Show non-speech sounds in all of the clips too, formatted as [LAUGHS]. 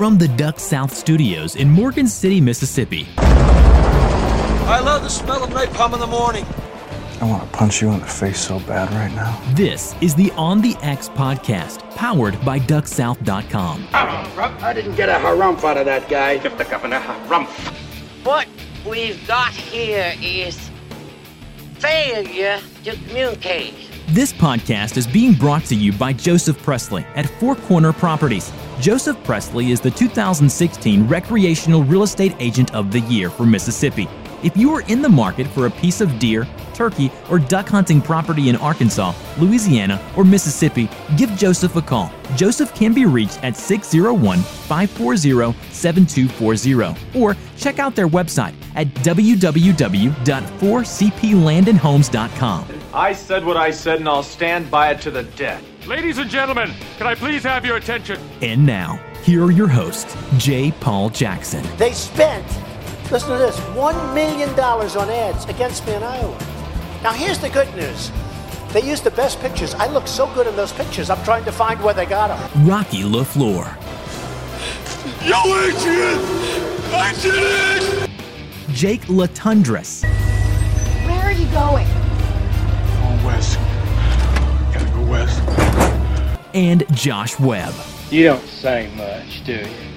from the Duck South Studios in Morgan City, Mississippi. I love the smell of napalm in the morning. I want to punch you in the face so bad right now. This is the On the X podcast, powered by DuckSouth.com. I didn't get a harumph out of that guy. Give the governor a harumph. What we've got here is failure to communicate. This podcast is being brought to you by Joseph Presley at Four Corner Properties. Joseph Presley is the 2016 Recreational Real Estate Agent of the Year for Mississippi. If you are in the market for a piece of deer, turkey, or duck hunting property in Arkansas, Louisiana, or Mississippi, give Joseph a call. Joseph can be reached at 601 540 7240 or check out their website at www.4cplandandhomes.com. I said what I said and I'll stand by it to the death. Ladies and gentlemen, can I please have your attention? And now, here are your hosts, J. Paul Jackson. They spent, listen to this, $1 million on ads against me in Iowa. Now, here's the good news. They used the best pictures. I look so good in those pictures. I'm trying to find where they got them. Rocky LaFleur. Yo, Adrian! I did it! Jake Latundras. Where are you going? Going west. Gotta go west. And Josh Webb. You don't say much, do you?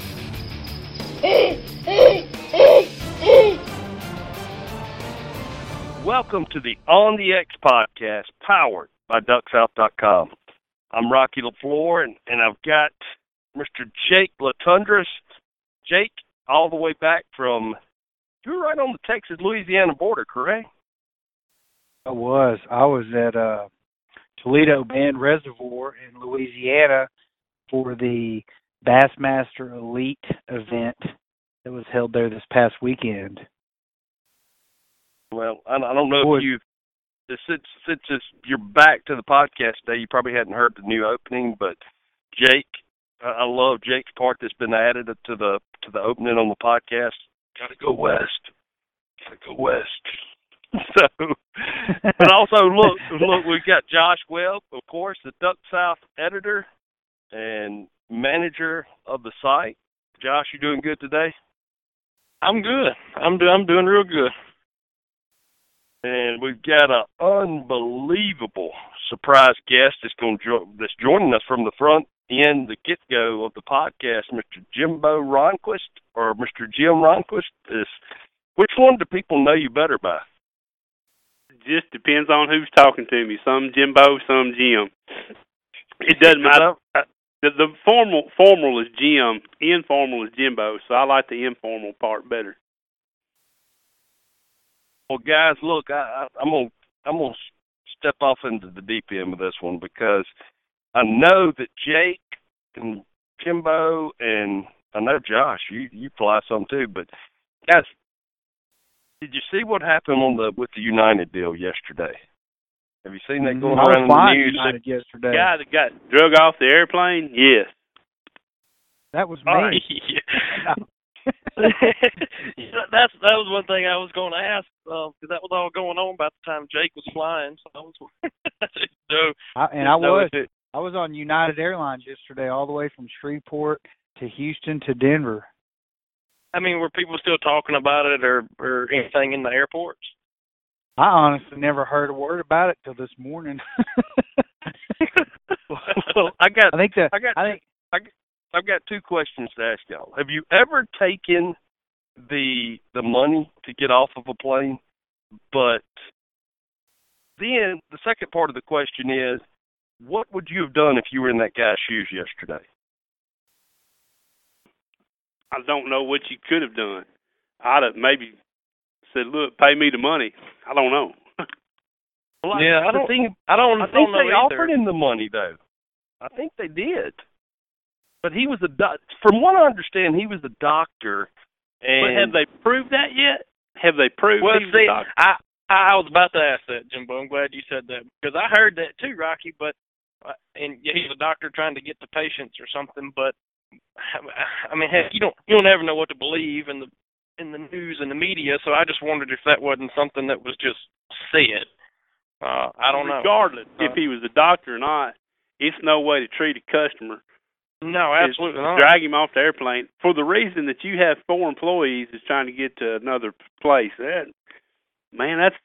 Welcome to the On the X podcast, powered by DuckSouth.com. I'm Rocky LaFleur, and, and I've got Mr. Jake Latundras. Jake, all the way back from, you were right on the Texas Louisiana border, correct? I was. I was at uh, Toledo Bend Reservoir in Louisiana for the Bassmaster Elite event that was held there this past weekend. Well, I don't know if you since since you're back to the podcast today, you probably hadn't heard the new opening, but Jake, I love Jake's part that's been added to the to the opening on the podcast. Got to go west. Got to go west. [LAUGHS] So, but also look, look, we've got Josh Webb, of course, the Duck South editor and manager of the site. Josh, you doing good today? I'm good. I'm do, I'm doing real good. And we've got an unbelievable surprise guest that's going to jo- that's joining us from the front end, the get go of the podcast, Mr. Jimbo Ronquist or Mr. Jim Ronquist. Is which one do people know you better by? Just depends on who's talking to me. Some Jimbo, some Jim. It doesn't matter. The, the formal formal is Jim, informal is Jimbo. So I like the informal part better. Well, guys, look, I, I, I'm gonna I'm gonna step off into the deep end with this one because I know that Jake and Jimbo and I know Josh, you you fly some too, but guys, did you see what happened on the with the United deal yesterday? Have you seen that going I around in the news? United yesterday. The guy that got drug off the airplane? Yes. That was me. [LAUGHS] All right. [LAUGHS] yeah, that's that was one thing I was going to ask because uh, that was all going on by the time Jake was flying. So I was [LAUGHS] no, I, and I was I was on United Airlines yesterday, all the way from Shreveport to Houston to Denver. I mean, were people still talking about it or or anything in the airports? I honestly never heard a word about it till this morning. [LAUGHS] well, I got. I think that I got. I think I, I've got two questions to ask y'all. Have you ever taken the the money to get off of a plane, but then the second part of the question is, what would you have done if you were in that guy's shoes yesterday? I don't know what you could have done. I'd have maybe said, "Look, pay me the money." I don't know. [LAUGHS] well, yeah, I don't think I don't. I I think don't they know offered him the money though. I think they did. But he was a doc- from what I understand, he was a doctor. And but have they proved that yet? Have they proved well, he was see, a doctor? I I was about to ask that, Jimbo. I'm glad you said that because I heard that too, Rocky. But uh, and yeah, he's a doctor trying to get to patients or something. But I mean, heck, you don't you don't ever know what to believe in the in the news and the media. So I just wondered if that wasn't something that was just said. Uh, I don't Regardless know. Regardless if he was a doctor or not, it's no way to treat a customer No, absolutely not. Drag him off the airplane for the reason that you have four employees is trying to get to another place. That man, that's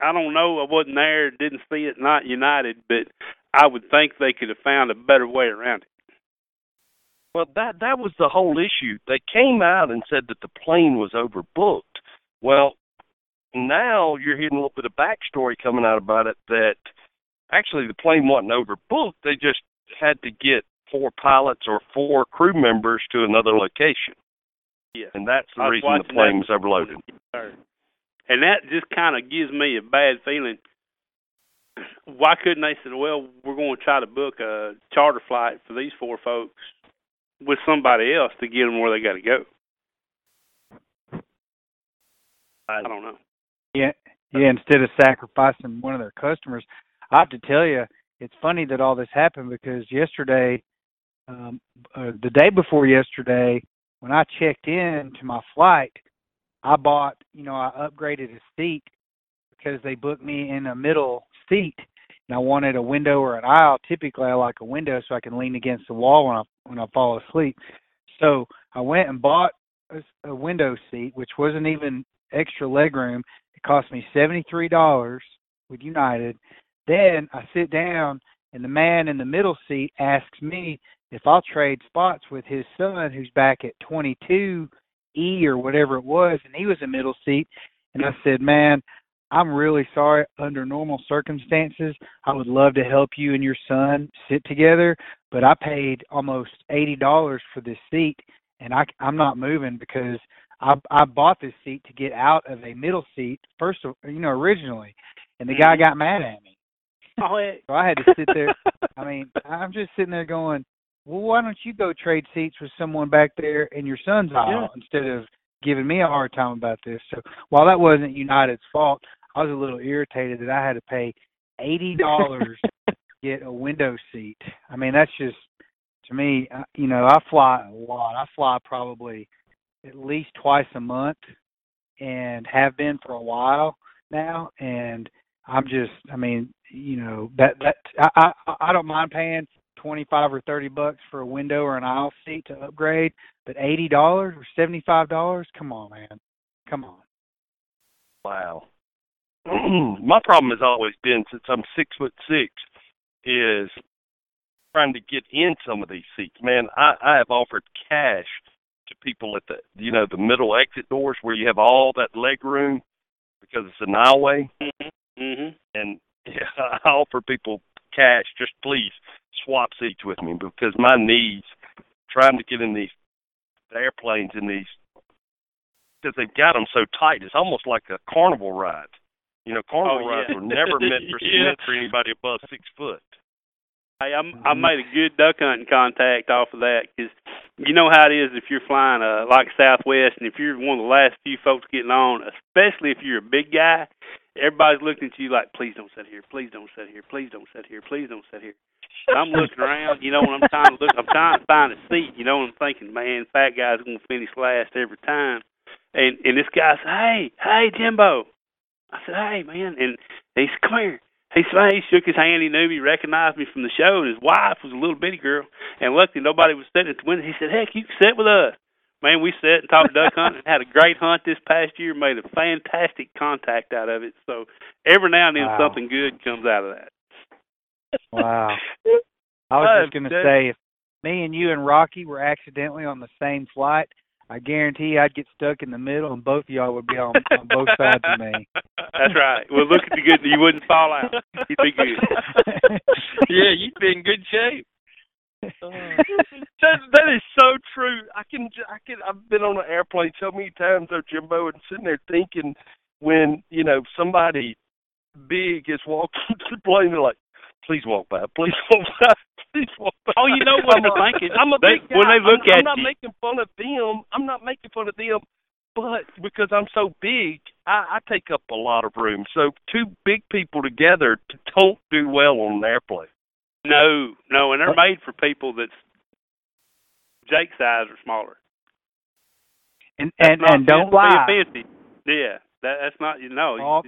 I don't know. I wasn't there, didn't see it, not United, but I would think they could have found a better way around it. Well, that that was the whole issue. They came out and said that the plane was overbooked. Well, now you're hearing a little bit of backstory coming out about it that actually the plane wasn't overbooked. They just had to get four pilots or four crew members to another location. Yeah. And that's the reason the plane that was overloaded. And that just kind of gives me a bad feeling. Why couldn't they say, "Well, we're going to try to book a charter flight for these four folks with somebody else to get them where they got to go"? I don't know. Yeah, yeah. Instead of sacrificing one of their customers, I have to tell you, it's funny that all this happened because yesterday, um, uh, the day before yesterday, when I checked in to my flight, I bought, you know, I upgraded a seat because they booked me in a middle seat, and I wanted a window or an aisle. Typically, I like a window so I can lean against the wall when I when I fall asleep. So I went and bought a, a window seat, which wasn't even extra leg room. It cost me seventy three dollars with United. Then I sit down and the man in the middle seat asks me if I'll trade spots with his son who's back at twenty two E or whatever it was and he was a middle seat and I said, Man, I'm really sorry. Under normal circumstances, I would love to help you and your son sit together, but I paid almost eighty dollars for this seat, and I I'm not moving because I I bought this seat to get out of a middle seat first, of, you know, originally, and the guy mm-hmm. got mad at me. Oh, yeah. So I had to sit there. I [LAUGHS] mean, I'm just sitting there going, "Well, why don't you go trade seats with someone back there in your son's aisle instead of giving me a hard time about this?" So while that wasn't United's fault, I was a little irritated that I had to pay eighty dollars [LAUGHS] to get a window seat. I mean, that's just to me. uh, You know, I fly a lot. I fly probably at least twice a month, and have been for a while now. And I'm just, I mean, you know, that that I I, I don't mind paying twenty five or thirty bucks for a window or an aisle seat to upgrade, but eighty dollars or seventy five dollars, come on, man, come on. Wow. [CLEARS THROAT] My problem has always been since I'm six foot six is trying to get in some of these seats. Man, I, I have offered cash to people at the you know the middle exit doors where you have all that leg room because it's an aisleway, Mhm. and yeah, [LAUGHS] I offer people cash. Just please swap seats with me because my knees trying to get in these airplanes in these because they've got them so tight. It's almost like a carnival ride. You know, carnival Oh, yeah. rides were never meant for [LAUGHS] Yeah. meant for anybody above six foot. Hey, I'm, I made a good duck hunting contact off of that because you know how it is if you're flying uh, like Southwest and if you're one of the last few folks getting on, especially if you're a big guy, everybody's looking at you like, please don't sit here, please don't sit here, please don't sit here, please don't sit here. And I'm looking around, you know, when I'm trying to look, I'm trying to find a seat, you know, and I'm thinking, man, fat guy's gonna finish last every time. And and this guy said, hey, hey, Jimbo. I said, hey, man, and he said, come here. He said, he shook his hand. He knew me, recognized me from the show, and his wife was a little bitty girl. And luckily, nobody was sitting at the window. He said, "Heck, you can sit with us." Man, we sat and talked duck hunting. And had a great hunt this past year. Made a fantastic contact out of it. So every now and then, Wow. something good comes out of that. Wow. [LAUGHS] I was Uh, just going to say, if me and you and Rocky were accidentally on the same flight, I guarantee I'd get stuck in the middle, and both of y'all would be on, on both sides of me. [LAUGHS] That's right. Well, look at the good. You wouldn't fall out. You'd be good. [LAUGHS] yeah, you'd be in good shape. Uh-huh. [LAUGHS] that that is so true. I can I can I've been on an airplane so many times though, Jimbo, and sitting there thinking when you know somebody big is walking to the plane, they're like, "Please walk by, please walk by, please walk by." Oh, you know [LAUGHS] what I'm they're a- thinking? I'm a They- big guy. when they look I'm, at I'm not you- making fun of them. I'm not making fun of them, but because I'm so big, I, I take up a lot of room. So two big people together don't do well on an airplane. No, no, and they're made for people that's Jake size or smaller. And That's and and don't meant to be lie. Yeah, that, that's not you know. All,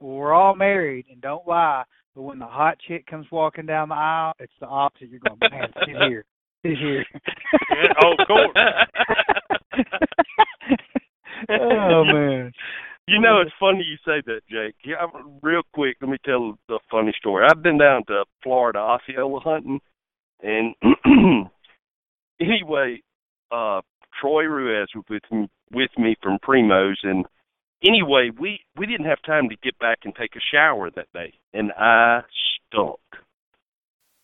we're all married, and don't lie. But when the hot chick comes walking down the aisle, it's the opposite. You're going, man, sit [LAUGHS] here, sit here. Yeah, oh, of course. oh man. You know, it's funny you say that, Jake. Yeah, real quick, let me tell a funny story. I've been down to Florida Osceola hunting, and [CLEARS THROAT] anyway, uh, Troy Ruiz was with me, with me from Primos, and anyway, we we didn't have time to get back and take a shower that day, and I stunk.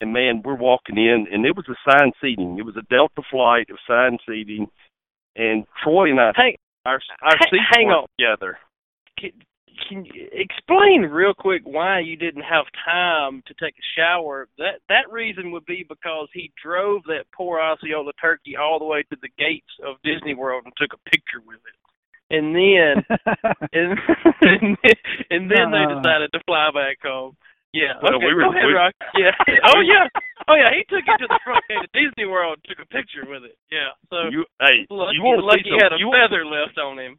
And man, we're walking in, and it was assigned seating. It was a Delta flight. It was assigned seating, and Troy and I, Hang, our our hang- seats hang on. together. can, can you explain real quick why you didn't have time to take a shower? That that reason would be because he drove that poor Osceola turkey all the way to the gates of Disney World and took a picture with it, [LAUGHS] [LAUGHS] and then and and, and then they decided to fly back home. Yeah, Well, okay, we were- go ahead, we- Rock. Yeah. [LAUGHS] Oh yeah. Oh yeah. He took it to the front gate of Disney World and took a picture with it. Yeah. So You hey, lucky, you want to lucky see he some, had a you, want- left on him.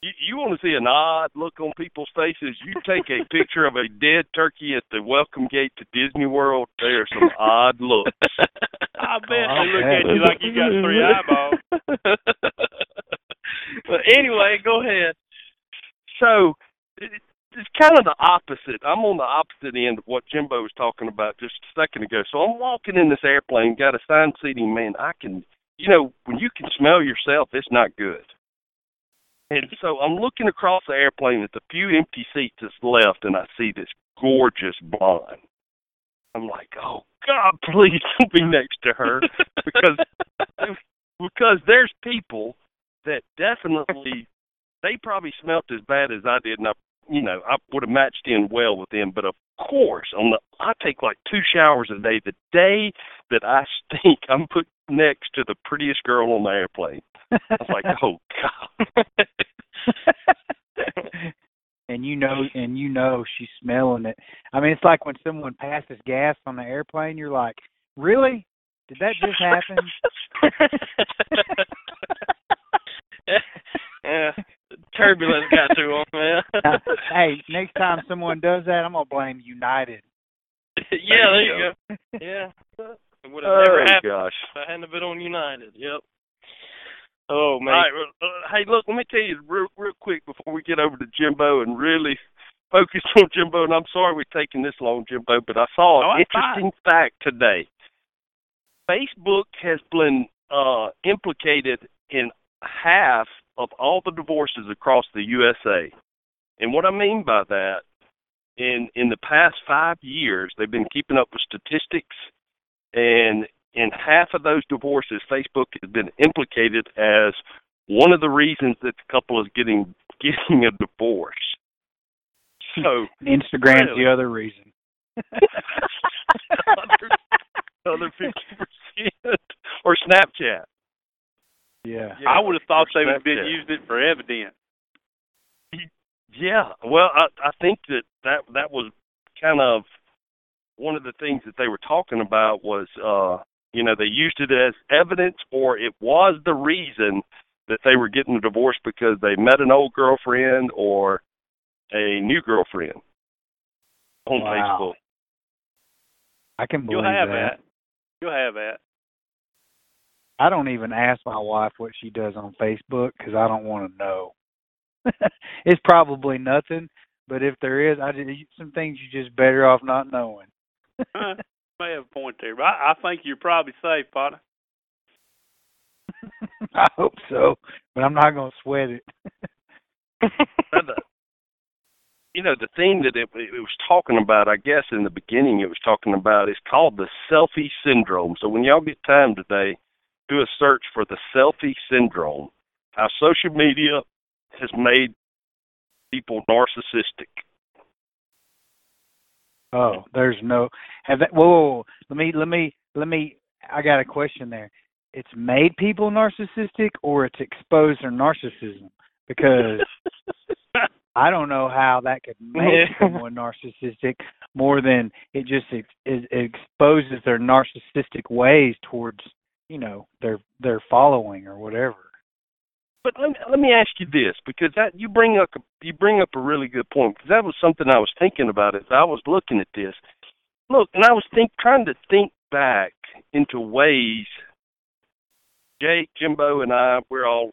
you, you want to see an odd look on people's faces? You take a picture of a dead turkey at the welcome gate to Disney World. There's some odd looks. I bet Oh, they look at you like you got three eyeballs. But anyway, go ahead. So it's kind of the opposite. I'm on the opposite end of what Jimbo was talking about just a second ago. So I'm walking in this airplane, got a assigned seating. Man, I can, you know, when you can smell yourself, it's not good. And so I'm looking across the airplane at the few empty seats that's left, and I see this gorgeous blonde. I'm like, oh God, please [LAUGHS] don't be next to her because [LAUGHS] because there's people that definitely they probably smelt as bad as I did, and I, you know, I would have matched in well with them. But of course, on the I take like two showers a day. The day that I stink, I'm put next to the prettiest girl on the airplane. I was like, oh God. [LAUGHS] and you know and you know she's smelling it. I mean it's like when someone passes gas on the airplane, you're like, Really? Did that just happen? [LAUGHS] yeah, turbulence got to him, man. [LAUGHS] Now, hey, next time someone does that, I'm gonna blame United. [LAUGHS] yeah, there you go. Yeah, it would have Oh never happened gosh. if I hadn't been on United. Yep. Oh All man. right, well, uh, hey, look, let me tell you real, real quick before we get over to Jimbo and really focus [LAUGHS] on Jimbo. And I'm sorry we're taking this long, Jimbo, but I saw an Oh, that's interesting fact today. Facebook has been uh, implicated in half of all the divorces across the USA. And what I mean by that, in in the past five years, they've been keeping up with statistics, and in half of those divorces, Facebook has been implicated as one of the reasons that the couple is getting [LAUGHS] getting a divorce. So Instagram's Really? the other reason. [LAUGHS] other, other fifty percent or Snapchat. Yeah. I would have thought they would have been Snapchat. using it for evidence. Yeah, well, I I think that that that was kind of one of the things that they were talking about was uh you know they used it as evidence or it was the reason that they were getting a divorce because they met an old girlfriend or a new girlfriend on Wow. Facebook. I can believe You'll have that. that. You'll have that. I don't even ask my wife what she does on Facebook because I don't want to know. [LAUGHS] it's probably nothing, but if there is, I just, some things you're just better off not knowing. Huh, [LAUGHS] May have a point there, but I, I think you're probably safe, Potter. [LAUGHS] I hope so, but I'm not gonna sweat it. You know the thing that it, it was talking about i guess in the beginning it was talking about is called the selfie syndrome so when y'all get time today do a search for the selfie syndrome how social media has made people narcissistic Oh, there's no. Have that, whoa, whoa, whoa, let me, let me, let me. I got a question there. It's made people narcissistic, or it's exposed their narcissism because [LAUGHS] I don't know how that could make someone narcissistic more than it just ex, it, it exposes their narcissistic ways towards you know their their following or whatever. but let me, let me ask you this because that you bring up a you bring up a really good point because that was something I was thinking about as I was looking at this. Look, and I was think trying to think back into ways. Jake, Jimbo, and I we're all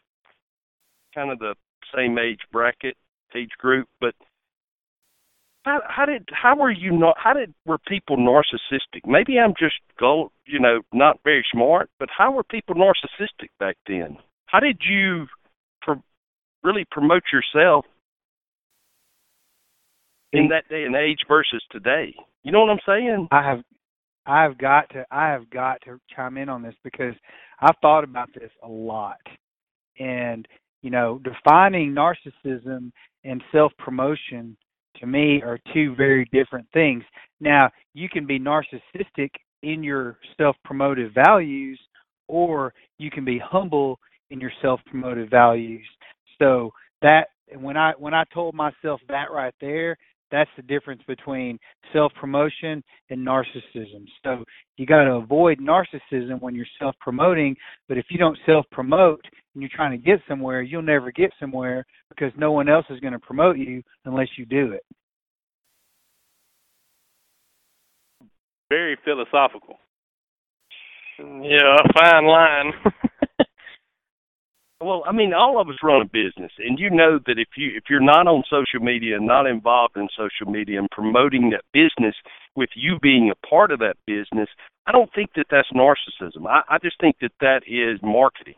kind of the same age bracket, age group, but how, how did how were you not how did were people narcissistic? Maybe I'm just go you know not very smart, but how were people narcissistic back then? How did you pro- really promote yourself in that day and age versus today? You know what I'm saying? I have I have got to I have got to chime in on this because I've thought about this a lot. And you know, defining narcissism and self-promotion to me are two very different things. Now, you can be narcissistic in your self-promotive values or you can be humble in your self-promotive values. So that when I when I told myself that right there, that's the difference between self promotion and narcissism. So you got to avoid narcissism when you're self promoting. But if you don't self promote and you're trying to get somewhere, you'll never get somewhere because no one else is going to promote you unless you do it. Very philosophical. Yeah, fine line. [LAUGHS] Well, I mean, all of us run a business, and you know that if you if you're not on social media, not involved in social media, and promoting that business with you being a part of that business, I don't think that that's narcissism. I, I just think that that is marketing.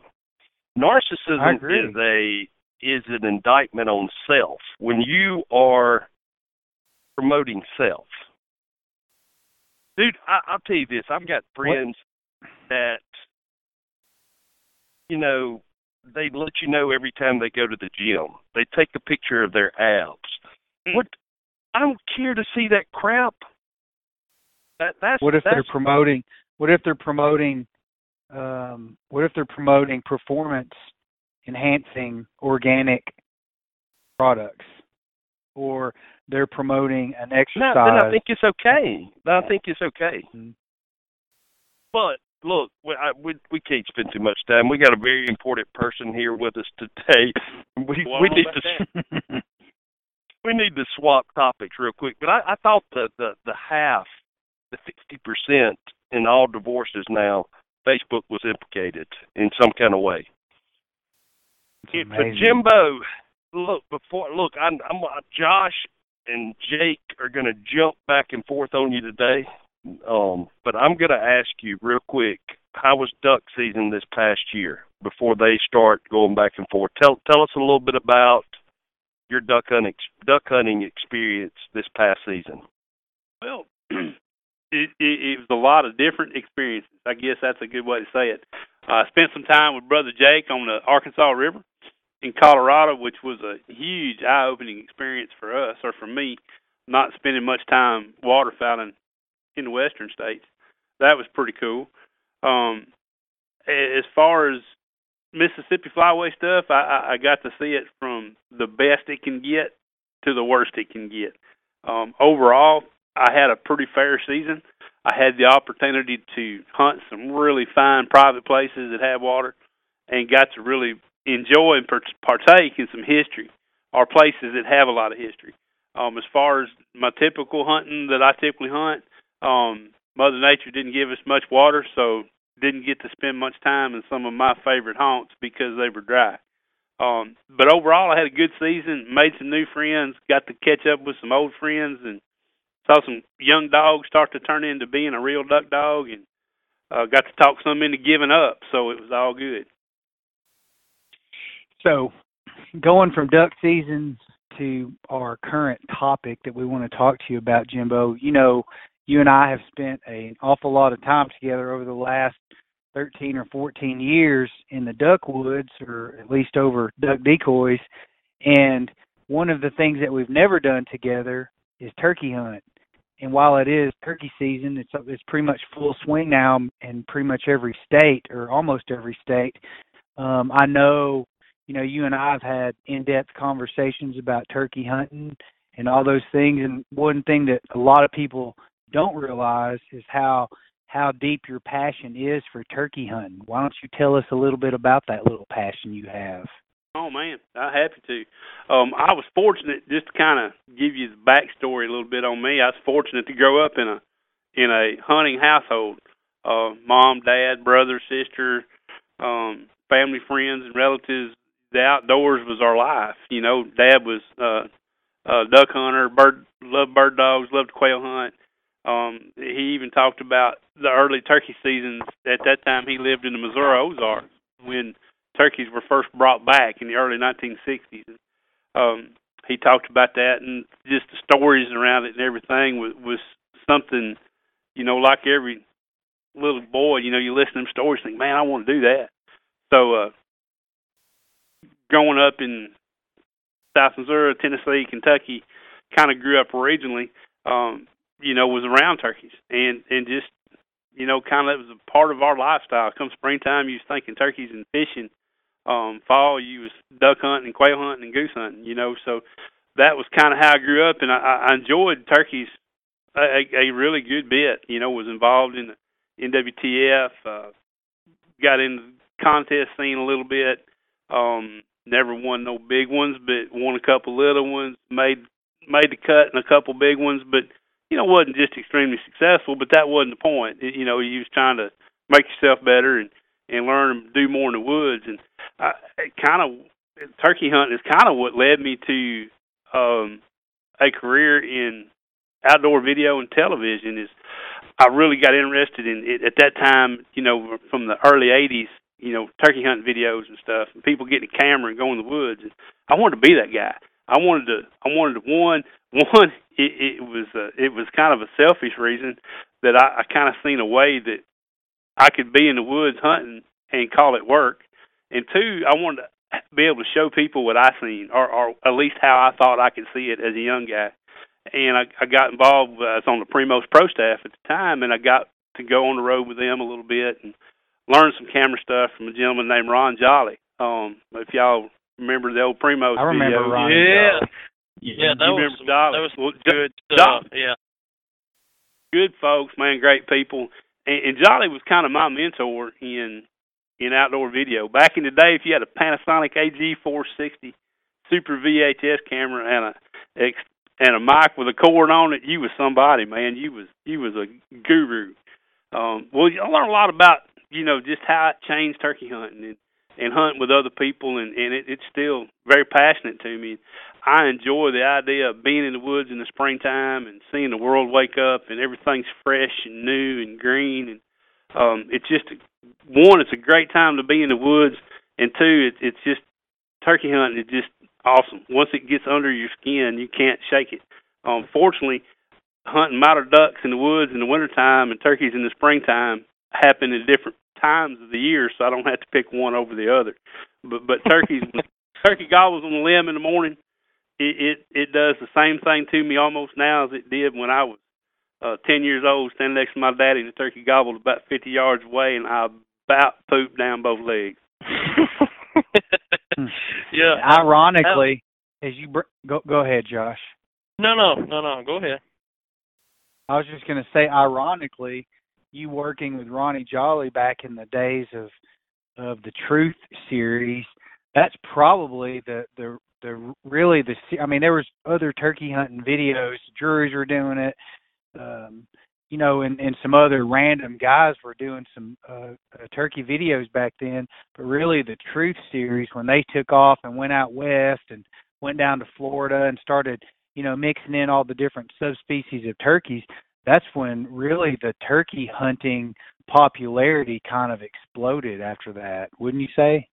Narcissism is a is an indictment on self. When you are promoting self, dude, I, I'll tell you this: I've got friends what? that you know they let you know every time they go to the gym. They take a picture of their abs. Mm. What I don't care to see that crap. That that's What if that's, they're promoting what if they're promoting um what if they're promoting performance enhancing organic products or they're promoting an exercise No, then I think it's okay. Then I think it's okay. Mm-hmm. But look, we, I, we we can't spend too much time. We got a very important person here with us today. [LAUGHS] We well, we need to [LAUGHS] we need to swap topics real quick. But I, I thought the the the half, the sixty percent in all divorces now, Facebook was implicated in some kind of way. But Jimbo, look before look, I'm, I'm Josh and Jake are going to jump back and forth on you today. Um, but I'm going to ask you real quick, how was duck season this past year before they start going back and forth? Tell tell us a little bit about your duck hunting duck hunting experience this past season. Well, [CLEARS THROAT] it, it, it was a lot of different experiences. I guess that's a good way to say it. I uh, spent some time with Brother Jake on the Arkansas River in Colorado, which was a huge eye-opening experience for us, or for me, not spending much time waterfowling in the western states. That was pretty cool. Um, as far as Mississippi Flyway stuff, I, I got to see it from the best it can get to the worst it can get. Um, overall, I had a pretty fair season. I had the opportunity to hunt some really fine private places that had water, and got to really enjoy and partake in some history, or places that have a lot of history. Um, as far as my typical hunting that I typically hunt, um, Mother Nature didn't give us much water, so didn't get to spend much time in some of my favorite haunts because they were dry. Um, but overall, I had a good season, made some new friends, got to catch up with some old friends, and saw some young dogs start to turn into being a real duck dog, and uh, got to talk some into giving up. So it was all good. So, going from duck season to our current topic that we want to talk to you about, Jimbo, you know, you and I have spent an awful lot of time together over the last 13 or 14 years in the duck woods, or at least over duck decoys. And one of the things that we've never done together is turkey hunt. And while it is turkey season, it's it's pretty much full swing now in pretty much every state or almost every state. Um, I know, you know, you and I have had in-depth conversations about turkey hunting and all those things. And one thing that a lot of people don't realize is how how deep your passion is for turkey hunting. Why don't you tell us a little bit about that little passion you have? Oh man, I'm happy to. Um, I was fortunate just to kind of give you the backstory a little bit on me. I was fortunate to grow up in a in a hunting household. Uh, mom, dad, brother, sister, um, family, friends, and relatives. The outdoors was our life. You know, dad was uh, a duck hunter, bird loved bird dogs, loved quail hunt. Um, he even talked about the early turkey seasons. At that time, he lived in the Missouri Ozarks when turkeys were first brought back in the early 1960s. Um, he talked about that, and just the stories around it and everything was was something, you know, like every little boy, you know, you listen to them stories, think, man, I want to do that. So, uh, growing up in South Missouri, Tennessee, Kentucky, kind of grew up regionally. Um, you know, was around turkeys and and just you know, kind of it was a part of our lifestyle. Come springtime, you was thinking turkeys and fishing. Um, fall, you was duck hunting, and quail hunting, and goose hunting. You know, so that was kind of how I grew up, and I, I enjoyed turkeys a, a really good bit. You know, was involved in the NWTF, uh, got in the contest scene a little bit. Um, never won no big ones, but won a couple little ones. Made made the cut in a couple big ones, but you know, wasn't just extremely successful, but that wasn't the point. You know, he was trying to make yourself better and and learn and do more in the woods. And I, it kind of turkey hunting is kind of what led me to um, a career in outdoor video and television. Is I really got interested in it at that time. You know, from the early '80s. You know, turkey hunting videos and stuff, and people getting a camera and go in the woods. And I wanted to be that guy. I wanted to. I wanted to one [LAUGHS] one it, it was a, it was kind of a selfish reason that I, I kind of seen a way that I could be in the woods hunting and call it work, and two, I wanted to be able to show people what I seen, or, or at least how I thought I could see it as a young guy. And I, I got involved. Uh, I was on the Primos Pro staff at the time, and I got to go on the road with them a little bit and learn some camera stuff from a gentleman named Ron Jolly. Um, if y'all remember the old Primos I remember video. Ron Yeah. Jolly. Yeah, that was Jolly. that was well, good stuff. Yeah. good folks, man, great people. And, and Jolly was kind of my mentor in in outdoor video. Back in the day, if you had a Panasonic AG460 Super VHS camera and a and a mic with a cord on it, you was somebody, man. You was you was a guru. Um, well, I learned a lot about you know just how it changed turkey hunting and and hunting with other people, and and it, it's still very passionate to me. I enjoy the idea of being in the woods in the springtime and seeing the world wake up and everything's fresh and new and green and um it's just one it's a great time to be in the woods and two it, it's just turkey hunting is just awesome. Once it gets under your skin you can't shake it. Um fortunately hunting mallard ducks in the woods in the wintertime and turkeys in the springtime happen at different times of the year so I don't have to pick one over the other. But but turkeys [LAUGHS] turkey gobbles on the limb in the morning it, it it does the same thing to me almost now as it did when I was uh ten years old, standing next to my daddy, and the turkey gobbled about fifty yards away, and I about pooped down both legs. [LAUGHS] yeah. Ironically, as you br- go go ahead, Josh. No, no, no, no. Go ahead. I was just going to say, ironically, you working with Ronnie Jolly back in the days of of the Truth series. That's probably the the the really the I mean there was other turkey hunting videos. Juries were doing it. Um, you know, and, and some other random guys were doing some uh, uh, turkey videos back then. But really, the Truth series when they took off and went out west and went down to Florida and started, you know, mixing in all the different subspecies of turkeys. That's when really the turkey hunting popularity kind of exploded after that, wouldn't you say?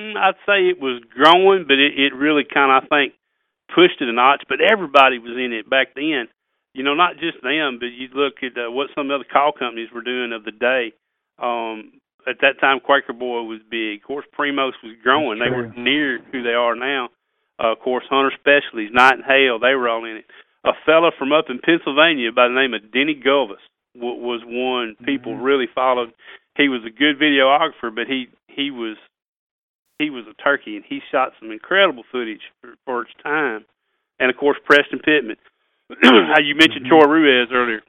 Mm, I'd say it was growing, but it, it really kind of, I think, pushed it a notch. But everybody was in it back then. You know, not just them, but you look at uh, what some of the other call companies were doing of the day. Um, at that time, Quaker Boy was big. Of course, Primos was growing. They were near who they are now. Uh, of course, Hunter Specialties, Knight and Hale, they were all in it. A fella from up in Pennsylvania by the name of Denny Gulvas w- was one people Mm-hmm. really followed. He was a good videographer, but he he was he was a turkey, and he shot some incredible footage for, for its time. And of course, Preston Pittman. [CLEARS THROAT] How you mentioned Troy Ruiz earlier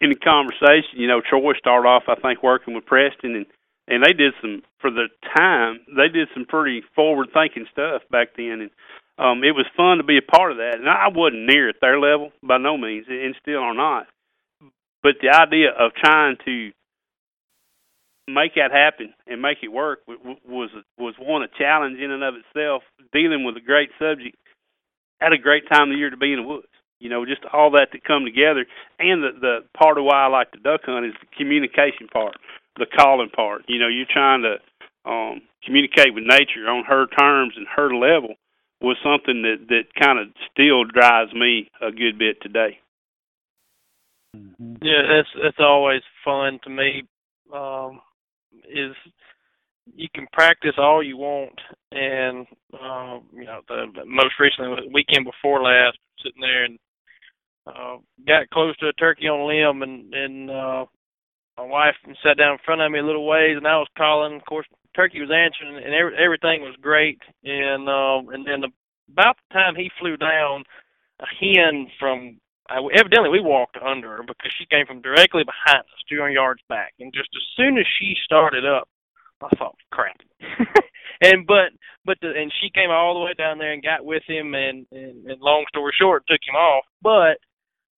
in the conversation. You know, Troy started off, I think, working with Preston, and and they did some for the time, they did some pretty forward thinking stuff back then, and um, it was fun to be a part of that. And I wasn't near at their level by no means, and still are not. But the idea of trying to make that happen and make it work was was one a challenge in and of itself. Dealing with a great subject at a great time of the year to be in the woods. You know, just all that to come together, and the the part of why I like to duck hunt is the communication part, the calling part. You know, you're trying to um, communicate with nature on her terms and her level was something that that kind of still drives me a good bit today. Mm-hmm. Yeah, that's that's always fun to me. Um, is you can practice all you want, and uh, you know the, most recently the weekend before last, sitting there and uh, got close to a turkey on a limb, and and uh, my wife sat down in front of me a little ways, and I was calling. Of course, turkey was answering, and every, everything was great. And um, and then the, about the time he flew down, a hen from uh, evidently we walked under her because she came from directly behind us, 200 yards back, and just as soon as she started up, I thought, crap. [LAUGHS] and but but the, and she came all the way down there and got with him, and, and and long story short, took him off. But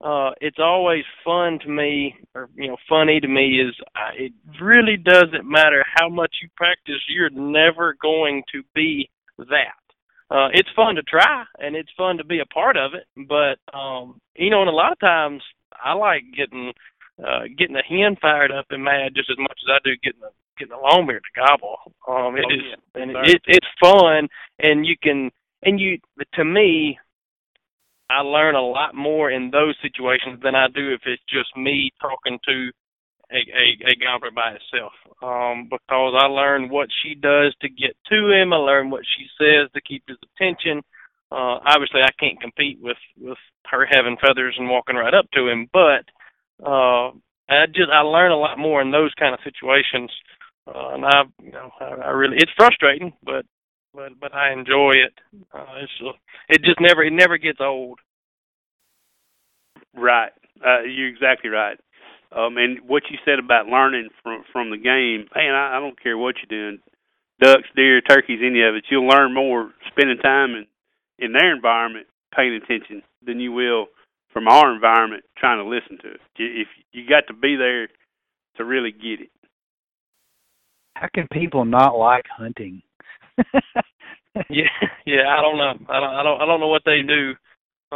uh it's always fun to me or you know funny to me is uh, it really doesn't matter how much you practice you're never going to be that uh it's fun to try and it's fun to be a part of it but um you know and a lot of times i like getting uh getting a hen fired up and mad just as much as i do getting a getting a long beard to gobble um it oh, is yeah. and it, it's fun and you can and you to me I learn a lot more in those situations than I do if it's just me talking to a a, a gobbler by itself. Um, because I learn what she does to get to him. I learn what she says to keep his attention. Uh, obviously, I can't compete with with her having feathers and walking right up to him, but uh, I just I learn a lot more in those kind of situations. Uh, and I, you know, I, I really it's frustrating, but but but I enjoy it. Uh, it's uh, it just never it never gets old. Right, uh, you're exactly right. Um, and what you said about learning from from the game, man, I, I don't care what you're doing, ducks, deer, turkeys, any of it. You'll learn more spending time in in their environment, paying attention, than you will from our environment trying to listen to it. If you got to be there to really get it. How can people not like hunting? [LAUGHS] yeah, yeah, I don't know. I don't, I don't, I don't know what they do.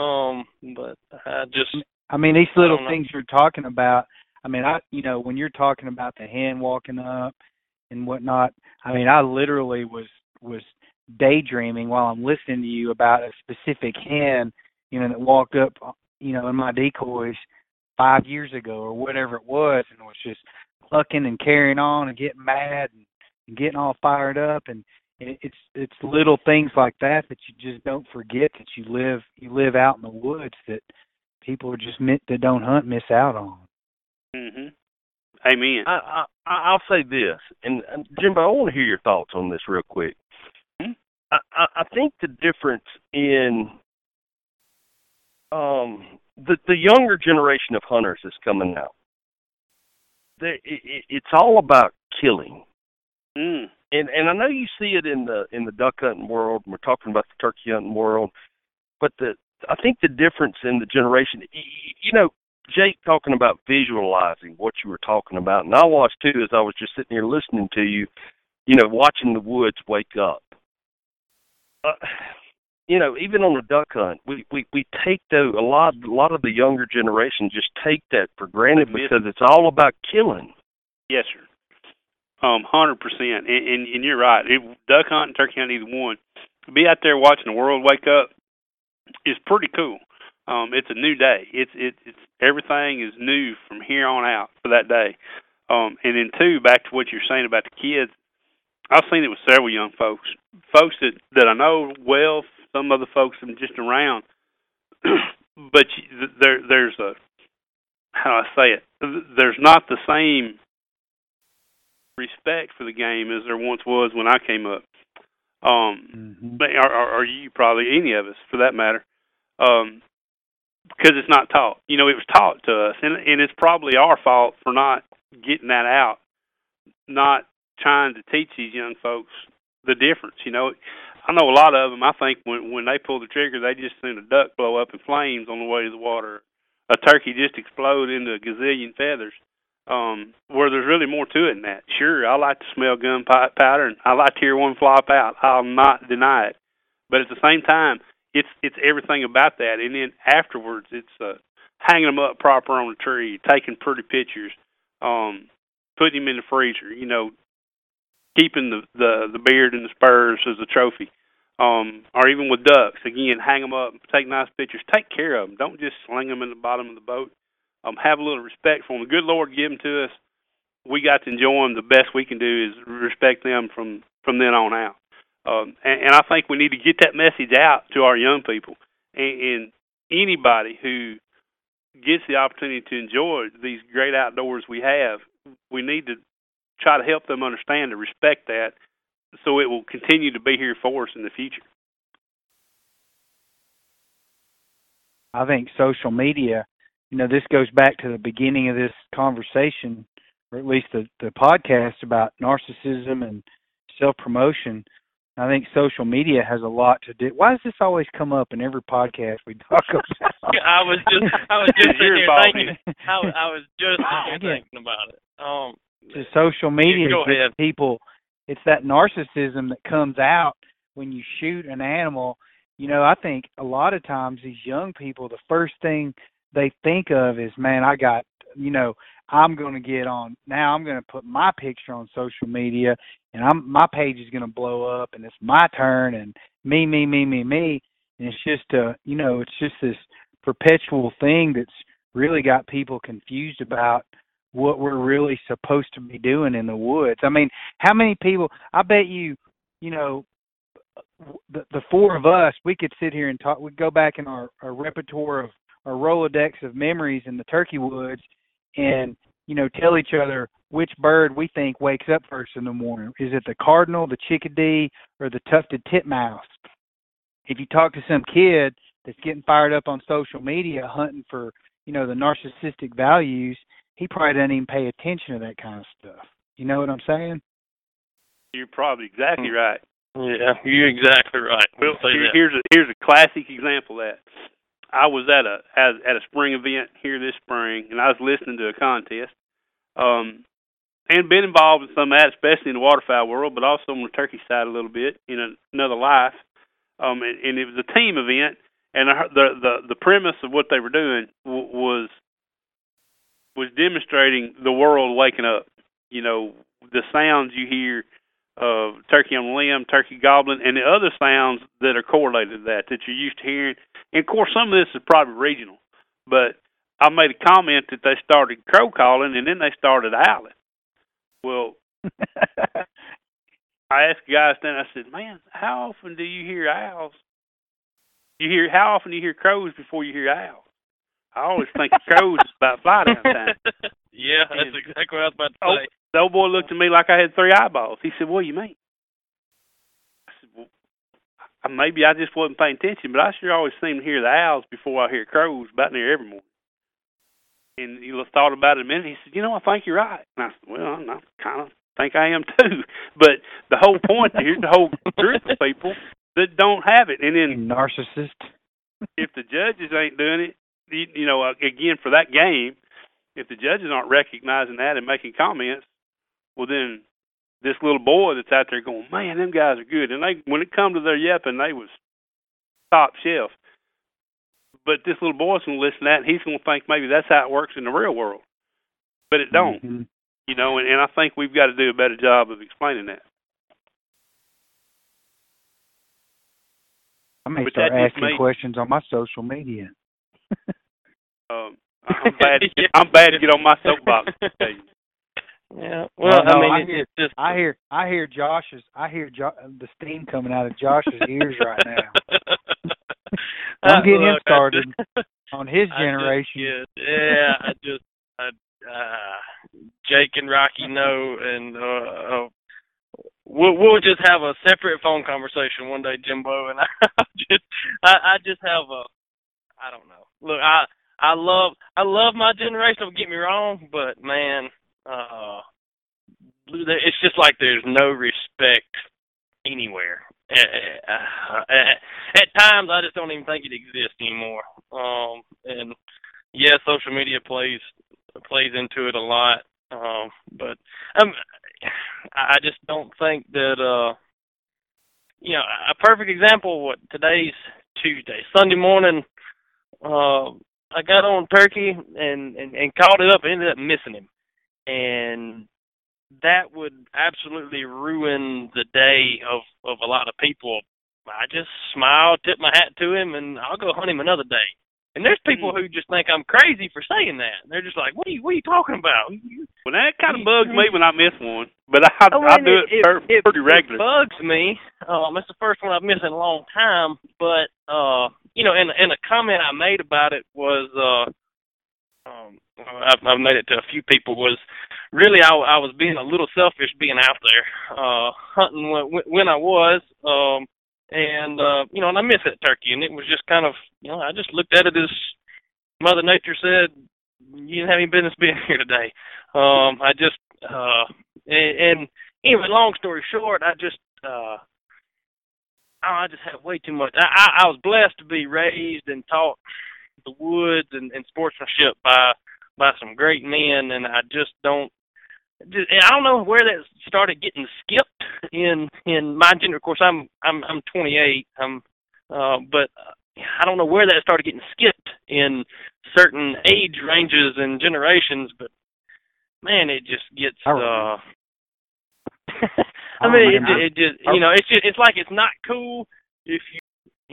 Um, but I just, I mean, these little things you're talking about. I mean, I, you know, when you're talking about the hen walking up and whatnot. I mean, I literally was was daydreaming while I'm listening to you about a specific hen, you know, that walked up, uh, you know, in my decoys five years ago or whatever it was, and was just clucking and carrying on and getting mad and, and getting all fired up and it's it's little things like that that you just don't forget that you live you live out in the woods that people are just meant that don't hunt miss out on. Mhm. Amen. I, I I'll say this, and, and Jimbo, I want to hear your thoughts on this real quick. Hmm? I, I I think the difference in um the the younger generation of hunters that's coming out, they, it, it's all about killing. Mm. And and I know you see it in the in the duck hunting world. And we're talking about the turkey hunting world, but the I think the difference in the generation, you know, Jake talking about visualizing what you were talking about, and I was too as I was just sitting here listening to you, you know, watching the woods wake up. Uh, you know, even on a duck hunt, we we we take the a lot a lot of the younger generation just take that for granted because it's all about killing. Yes, sir. Um, hundred percent, and, and and you're right. It, duck hunt and turkey hunt, either one. To be out there watching the world wake up is pretty cool. Um, it's a new day. It's it, it's everything is new from here on out for that day. Um, and then two, back to what you're saying about the kids. I've seen it with several young folks, folks that that I know well. Some other folks I'm just around, [CLEARS THROAT] but there there's a how do I say it? There's not the same respect for the game as there once was when I came up. Um, mm-hmm. but are, are, are you probably any of us for that matter? Um, because it's not taught. You know, it was taught to us, and and it's probably our fault for not getting that out, not trying to teach these young folks the difference. You know, I know a lot of them. I think when when they pull the trigger, they just seen a duck blow up in flames on the way to the water, a turkey just explode into a gazillion feathers. Um, where there's really more to it than that. Sure, I like to smell gunpowder, and I like to hear one flop out. I'll not deny it. But at the same time, it's it's everything about that. And then afterwards, it's uh, hanging them up proper on a tree, taking pretty pictures, um, putting them in the freezer. You know, keeping the the the beard and the spurs as a trophy. Um, or even with ducks, again, hang them up, take nice pictures, take care of them. Don't just sling them in the bottom of the boat. Um, have a little respect for them. The good Lord give them to us. We got to enjoy them. The best we can do is respect them from from then on out. Um, and, and I think we need to get that message out to our young people and, and anybody who gets the opportunity to enjoy these great outdoors we have. We need to try to help them understand and respect that so it will continue to be here for us in the future. I think social media, you know, this goes back to the beginning of this conversation, or at least the, the podcast about narcissism and self promotion. I think social media has a lot to do. Why does this always come up in every podcast we talk about? [LAUGHS] I was just, I was [LAUGHS] just here thinking. I, I was just [LAUGHS] thinking about it. Um, to social media people it's that narcissism that comes out when you shoot an animal you know i think a lot of times these young people the first thing they think of is man i got you know i'm going to get on now i'm going to put my picture on social media and i'm my page is going to blow up and it's my turn and me me me me me and it's just uh you know it's just this perpetual thing that's really got people confused about what we're really supposed to be doing in the woods. I mean, how many people? I bet you, you know, the the four of us, we could sit here and talk. We'd go back in our, our repertoire of our Rolodex of memories in the turkey woods, and you know, tell each other which bird we think wakes up first in the morning. Is it the cardinal, the chickadee, or the tufted titmouse? If you talk to some kid that's getting fired up on social media hunting for, you know, the narcissistic values, he probably doesn't even pay attention to that kind of stuff. You know what I'm saying? You're probably exactly hmm. right. Yeah, you're exactly right. Well, Say here, that. here's a here's a classic example of that. I was at a at, a spring event here this spring, and I was listening to a contest, um, and been involved in some of that, especially in the waterfowl world, but also on the turkey side a little bit in a, another life. Um, and, and it was a team event, and I, the the the premise of what they were doing w- was was demonstrating the world waking up. You know, the sounds you hear of turkey on the limb, turkey gobbling, and the other sounds that are correlated to that that you're used to hearing. And of course, some of this is probably regional, but I made a comment that they started crow calling and then they started owling. Well, [LAUGHS] I asked guys then. I said, "Man, how often do you hear owls? You hear how often do you hear crows before you hear owls?" I always think of crows is about fly down time. [LAUGHS] yeah, that's exactly what I was about to Oh, say. the old boy looked at me like I had three eyeballs. He said, "What do you mean?" I said, "Well, maybe I just wasn't paying attention, but I sure always seem to hear the owls before I hear crows about near every morning." And he thought about it a minute. He said, "You know, I think you're right." And I said, "Well, I kind of think I am [LAUGHS] too." But the whole point here's the whole group of people that don't have it, and then narcissist. if the judges ain't doing it, you, you know, uh, again for that game, if the judges aren't recognizing that and making comments, well then this little boy that's out there going, man, them guys are good, and they when it come to their yapping, they was top shelf. But this little boy's gonna listen to that, and he's gonna think maybe that's how it works in the real world, but it don't, Mm-hmm. you know. And, and I think we've got to do a better job of explaining that. I may But start asking questions on my social media. [LAUGHS] Um, I'm bad. To get, I'm bad to get on my soapbox. [LAUGHS] Yeah. Well, no, I mean, I it- hear, it's just I hear, I hear Josh's, I hear jo- the steam coming out of Josh's [LAUGHS] ears right now. [LAUGHS] I'm getting get him started just- on his I just generation. yeah, I just, I, uh, Jake and Rocky know, and uh, uh, we'll we'll just have a separate phone conversation one day, Jimbo, and I just, I, I just have a, I don't know. Look, I, I love, I love my generation. Don't get me wrong, but man, uh, it's just like there's no respect anywhere. Uh, at times, I just don't even think it exists anymore. Um, and yeah, social media plays plays into it a lot. Um, but um, I just don't think that. uh You know, a perfect example. What today's Tuesday, Sunday morning. Uh, I got on turkey and, and and caught it up and ended up missing him, and that would absolutely ruin the day of of a lot of people. I just smile, tip my hat to him, and I'll go hunt him another day. And there's people Hmm. who just think I'm crazy for saying that. They're just like, "What are you? What are you talking about?" Well, that kind of bugs me when I miss one, but I Oh, I do it, it, per- it, pretty it regular. bugs me. Um, it's the first one I've missed in a long time. But uh, you know, and and a comment I made about it was, uh, um, I've, I've made it to a few people was really I, I was being a little selfish being out there uh, hunting when, when I was. Um, and uh, you know, and I miss that turkey, and it was just kind of, you know, I just looked at it as Mother Nature said, you didn't have any business being here today. Um, I just, uh, and, and anyway, long story short, I just, uh, I just had way too much. I, I, I was blessed to be raised and taught the woods and, and sportsmanship by by some great men, and I just don't. I don't know where that started getting skipped in in my gender. Of course, I'm I'm I'm 28. I'm, uh, but I don't know where that started getting skipped in certain age ranges and generations. But man, it just gets. uh [LAUGHS] I mean, it, it just you know, it's just it's like it's not cool if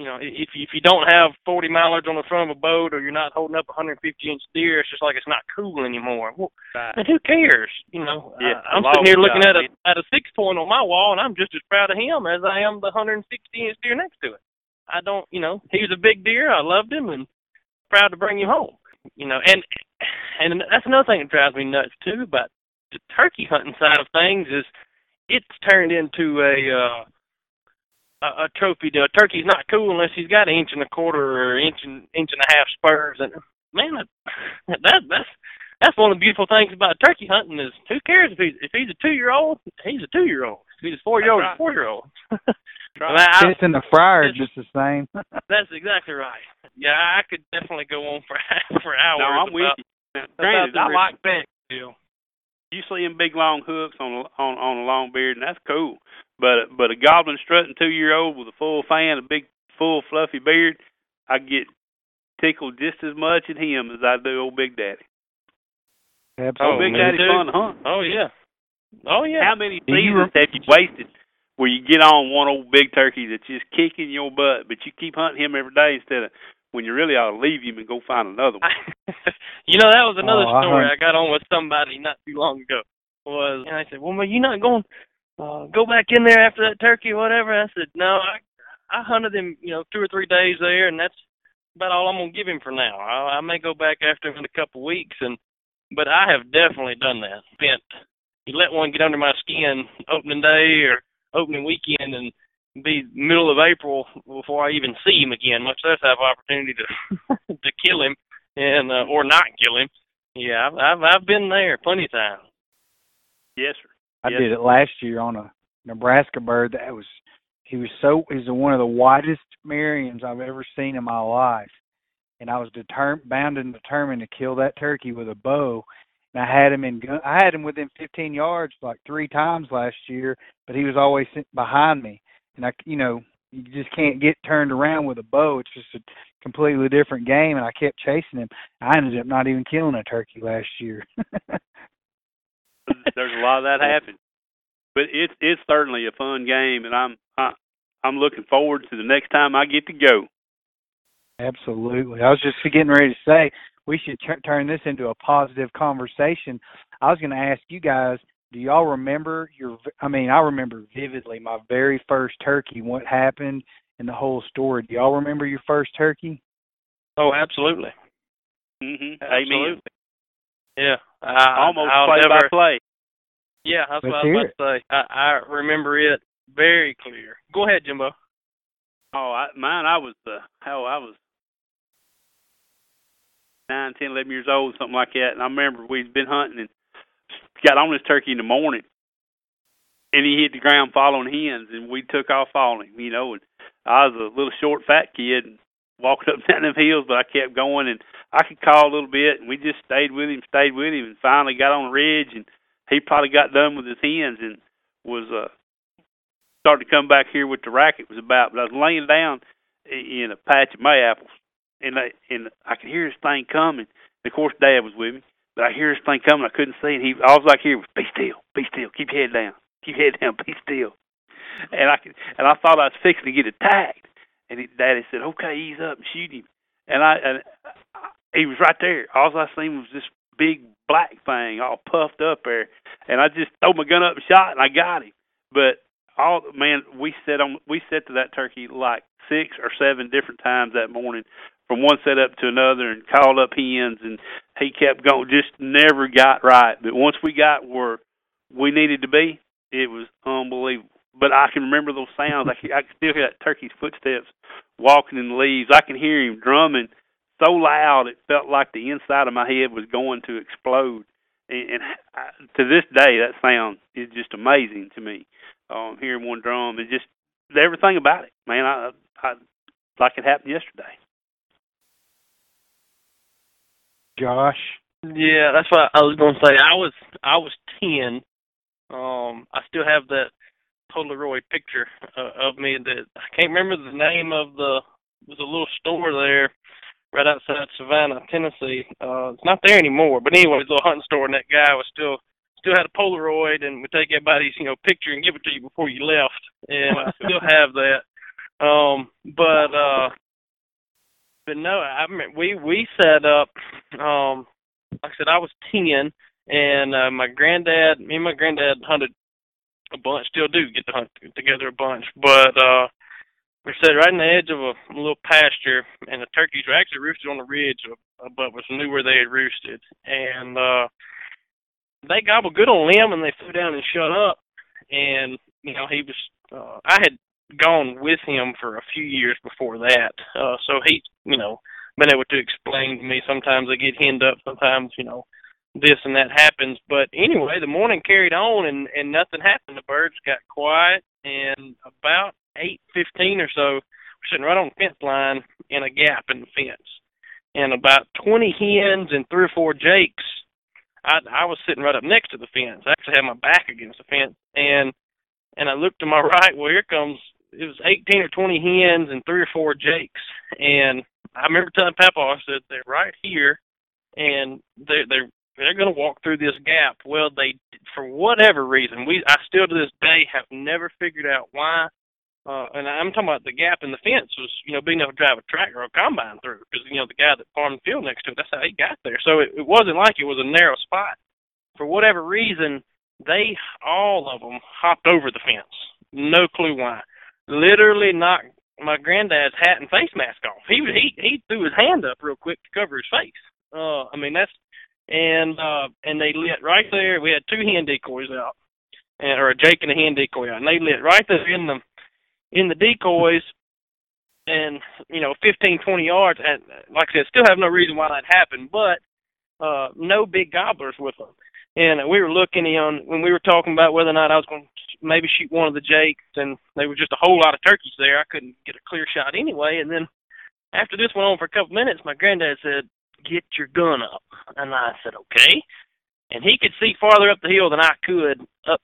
you know if if you don't have 40 mallards on the front of a boat or you're not holding up a 150 inch deer. It's just like it's not cool anymore. Well, and who cares? You know, Yeah, I, I'm sitting here looking at a at a six point on my wall, and I'm just as proud of him as I am the 160 inch deer next to it. I don't, you know, he was a big deer. I loved him and proud to bring him home. You know, and and that's another thing that drives me nuts too about the turkey hunting side of things is it's turned into a uh a, a trophy. A turkey's not cool unless he's got an inch and a quarter or inch and inch and a half spurs. And man, that that that's that's one of the beautiful things about turkey hunting is who cares if he's if he's a two year old, he's a two year old. If he's a four year old, he's a four year old. Fits in the fryer just the same. [LAUGHS] That's exactly right. Yeah, I could definitely go on for [LAUGHS] for hours. No, I'm with about, you. Now, granted, the I like that deal. you see them big long hooks on a, on on a long beard, and that's cool. But but a gobbling strutting two year old with a full fan, a big full fluffy beard, I get tickled just as much at him as I do old Big Daddy. Absolutely. Old Big oh, me Daddy's too. fun to hunt. Oh yeah. Oh yeah. How many seasons have you wasted where you get on one old big turkey that's just kicking your butt, but you keep hunting him every day instead of when you really ought to leave him and go find another one? [LAUGHS] you know that was another Oh, story hunt- I got on with somebody not too long ago. Was and I said, well, man, you not going uh, go back in there after that turkey whatever? I said, no, I I hunted him, you know, two or three days there, and that's about all I'm gonna give him for now. I, I may go back after him in a couple weeks, and but I have definitely done that. Spent you let one get under my skin opening day or opening weekend, and be middle of April before I even see him again, much less have opportunity to [LAUGHS] to kill him and uh, or not kill him. Yeah, I've I've, I've been there plenty of times. Yes, sir. I Yes. did it last year on a Nebraska bird that was he was so he's one of the widest Merriams I've ever seen in my life. And I was determined bound and determined to kill that turkey with a bow. And I had him in gun I had him within 15 yards like three times last year, but he was always behind me. And I you know, you just can't get turned around with a bow. It's just a completely different game and I kept chasing him. I ended up not even killing a turkey last year. [LAUGHS] [LAUGHS] There's a lot of that happen, but it's it's certainly a fun game, and I'm I, I'm looking forward to the next time I get to go. Absolutely. I was just getting ready to say we should t- turn this into a positive conversation. I was going to ask you guys, do y'all remember your I mean, I remember vividly my very first turkey, what happened and the whole story. Do y'all remember your first turkey? Oh, absolutely. hmm Absolutely. Amen. Yeah, I, Almost I'll play never, by play. Yeah, that's Let's what I was about to say. I, I remember it very clear. Go ahead, Jimbo. Oh, I, mine, I was uh, hell, I was nine, ten, eleven years old, something like that. And I remember we'd been hunting and got on this turkey in the morning, and he hit the ground following hens, and we took off following him. You know, and I was a little short, fat kid, and walking [LAUGHS] up down them hills, but I kept going, and I could call a little bit, and we just stayed with him, stayed with him, and finally got on the ridge, and he probably got done with his hens and was uh starting to come back here with the racket was about. But I was laying down in a patch of mayapples, and I, and I could hear this thing coming. And of course, Dad was with me, but I hear this thing coming. I couldn't see it. He all I could hear was, "Be still, be still, keep your head down, keep your head down, be still." And I could, and I thought I was fixing to get attacked. And he, Daddy said, "Okay, ease up and shoot him." And I, and I, he was right there. All I seen was this big black thing, all puffed up there. And I just threw my gun up and shot, and I got him. But all man, we set on we set to that turkey like six or seven different times that morning, from one setup to another, and called up hens, and he kept going, just never got right. But once we got where we needed to be, it was unbelievable. But I can remember those sounds. I can, I can still hear that turkey's footsteps walking in the leaves. I can hear him drumming so loud it felt like the inside of my head was going to explode. And, and I, to this day, that sound is just amazing to me. Um, hearing one drum and just everything about it, man. I, I like it happened yesterday. Josh. Yeah, that's what I was going to say. I was I was ten. Um, I still have that Polaroid picture uh, of me. That I can't remember the name of the. Was a little store there, right outside Savannah, Tennessee. Uh, it's not there anymore. But anyway, it's a little hunting store, and that guy was still still had a Polaroid and would take everybody's you know picture and give it to you before you left, and I still [LAUGHS] have that. Um, but uh, but no, I mean we we set up. Um, like I said, I was ten, and uh, my granddad, me and my granddad hunted a bunch. Still do get to hunt together a bunch, but uh, we sat right on the edge of a, little pasture, and the turkeys were actually roosted on the ridge above us. Knew where they had roosted, and uh, they gobbled good on limb, and they flew down and shut up. And you know, he was. Uh, I had gone with him for a few years before that, uh, so he, you know, been able to explain to me. Sometimes they get henned up, sometimes you know, this and that happens. But anyway, the morning carried on, and and nothing happened. The birds got quiet, and about eight fifteen or so, we're sitting right on the fence line in a gap in the fence, and about twenty hens and three or four jakes. I I was sitting right up next to the fence. I actually had my back against the fence, and and I looked to my [LAUGHS] right. Well, here comes it was eighteen or twenty hens and three or four jakes, and I remember telling Papa, I said they're right here, and they're they're they're going to walk through this gap. Well, they for whatever reason, we I still to this day have never figured out why. Uh, and I'm talking about the gap in the fence was, you know, being able to drive a tractor or a combine through because, you know, the guy that farmed the field next to it, that's how he got there. So it, it wasn't like it was a narrow spot. For whatever reason, they, all of them, hopped over the fence. No clue why. Literally knocked my granddad's hat and face mask off. He he he threw his hand up real quick to cover his face. Uh, I mean that's and uh and they lit right there. We had two hen decoys out, and or a Jake and a hen decoy out, and they lit right there in the in the decoys, and you know, 15, 20 yards. And like I said, still have no reason why that happened, but uh no big gobblers with them. And we were looking on when we were talking about whether or not I was going to maybe shoot one of the jakes, and there was just a whole lot of turkeys there. I couldn't get a clear shot anyway. And then after this went on for a couple minutes, my granddad said, "Get your gun up," and I said, "Okay." And he could see farther up the hill than I could up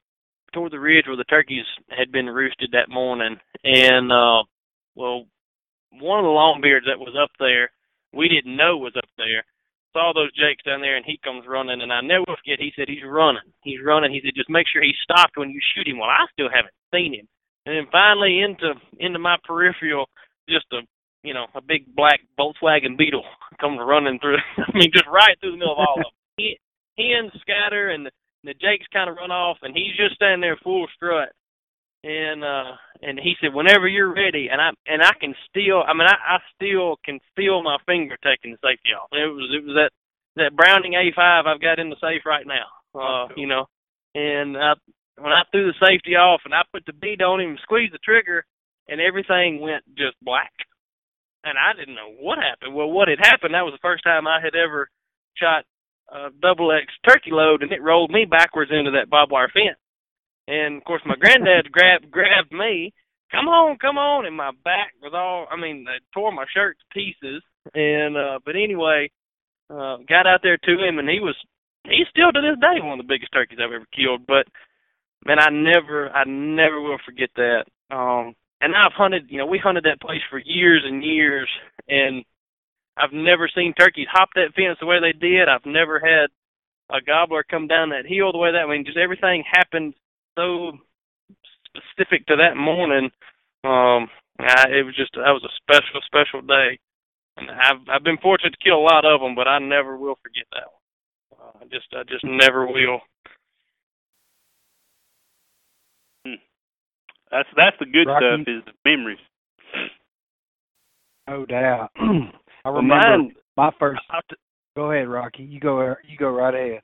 toward the ridge where the turkeys had been roosted that morning. And uh, well, one of the longbeards that was up there, we didn't know was up there saw those jakes down there, and he comes running. And I never forget, he said he's running. He's running. He said just make sure he's stopped when you shoot him. Well, I still haven't seen him. And then finally into into my peripheral, just a you know a big black Volkswagen Beetle [LAUGHS] comes running through. [LAUGHS] I mean, just right through the middle of all of them. He, hens scatter, and the, the jakes kind of run off, and he's just standing there full strut. And uh and he said whenever you're ready and i and i can still i mean i i still can feel my finger taking the safety off. It was it was that that Browning A5 i've got in the safe right now uh you know. And i when i threw the safety off and i put the bead on him squeezed the trigger and everything went just black. And i didn't know what happened. Well what had happened that was the first time i had ever shot a double x turkey load and it rolled me backwards into that barbed wire fence And of course, my granddad [LAUGHS] grabbed grabbed me. Come on, come on, and my back was all. I mean, they tore my shirt to pieces. And uh but anyway, uh got out there to him, and he was he's still to this day one of the biggest turkeys I've ever killed. But man, I never I never will forget that. Um and I've hunted, you know, we hunted that place for years and years, and I've never seen turkeys hop that fence the way they did. I've never had a gobbler come down that hill the way that. I mean, just everything happened so specific to that morning. Um, I, it was just that was a special, special day, and I've I've been fortunate to kill a lot of them, but I never will forget that one. Uh, I just I just never will. Hmm. That's that's the good Rocky. stuff is the memories. No doubt. [CLEARS THROAT] I Well, remember mine- my first. I- Go ahead, Rocky. You go. You go right ahead.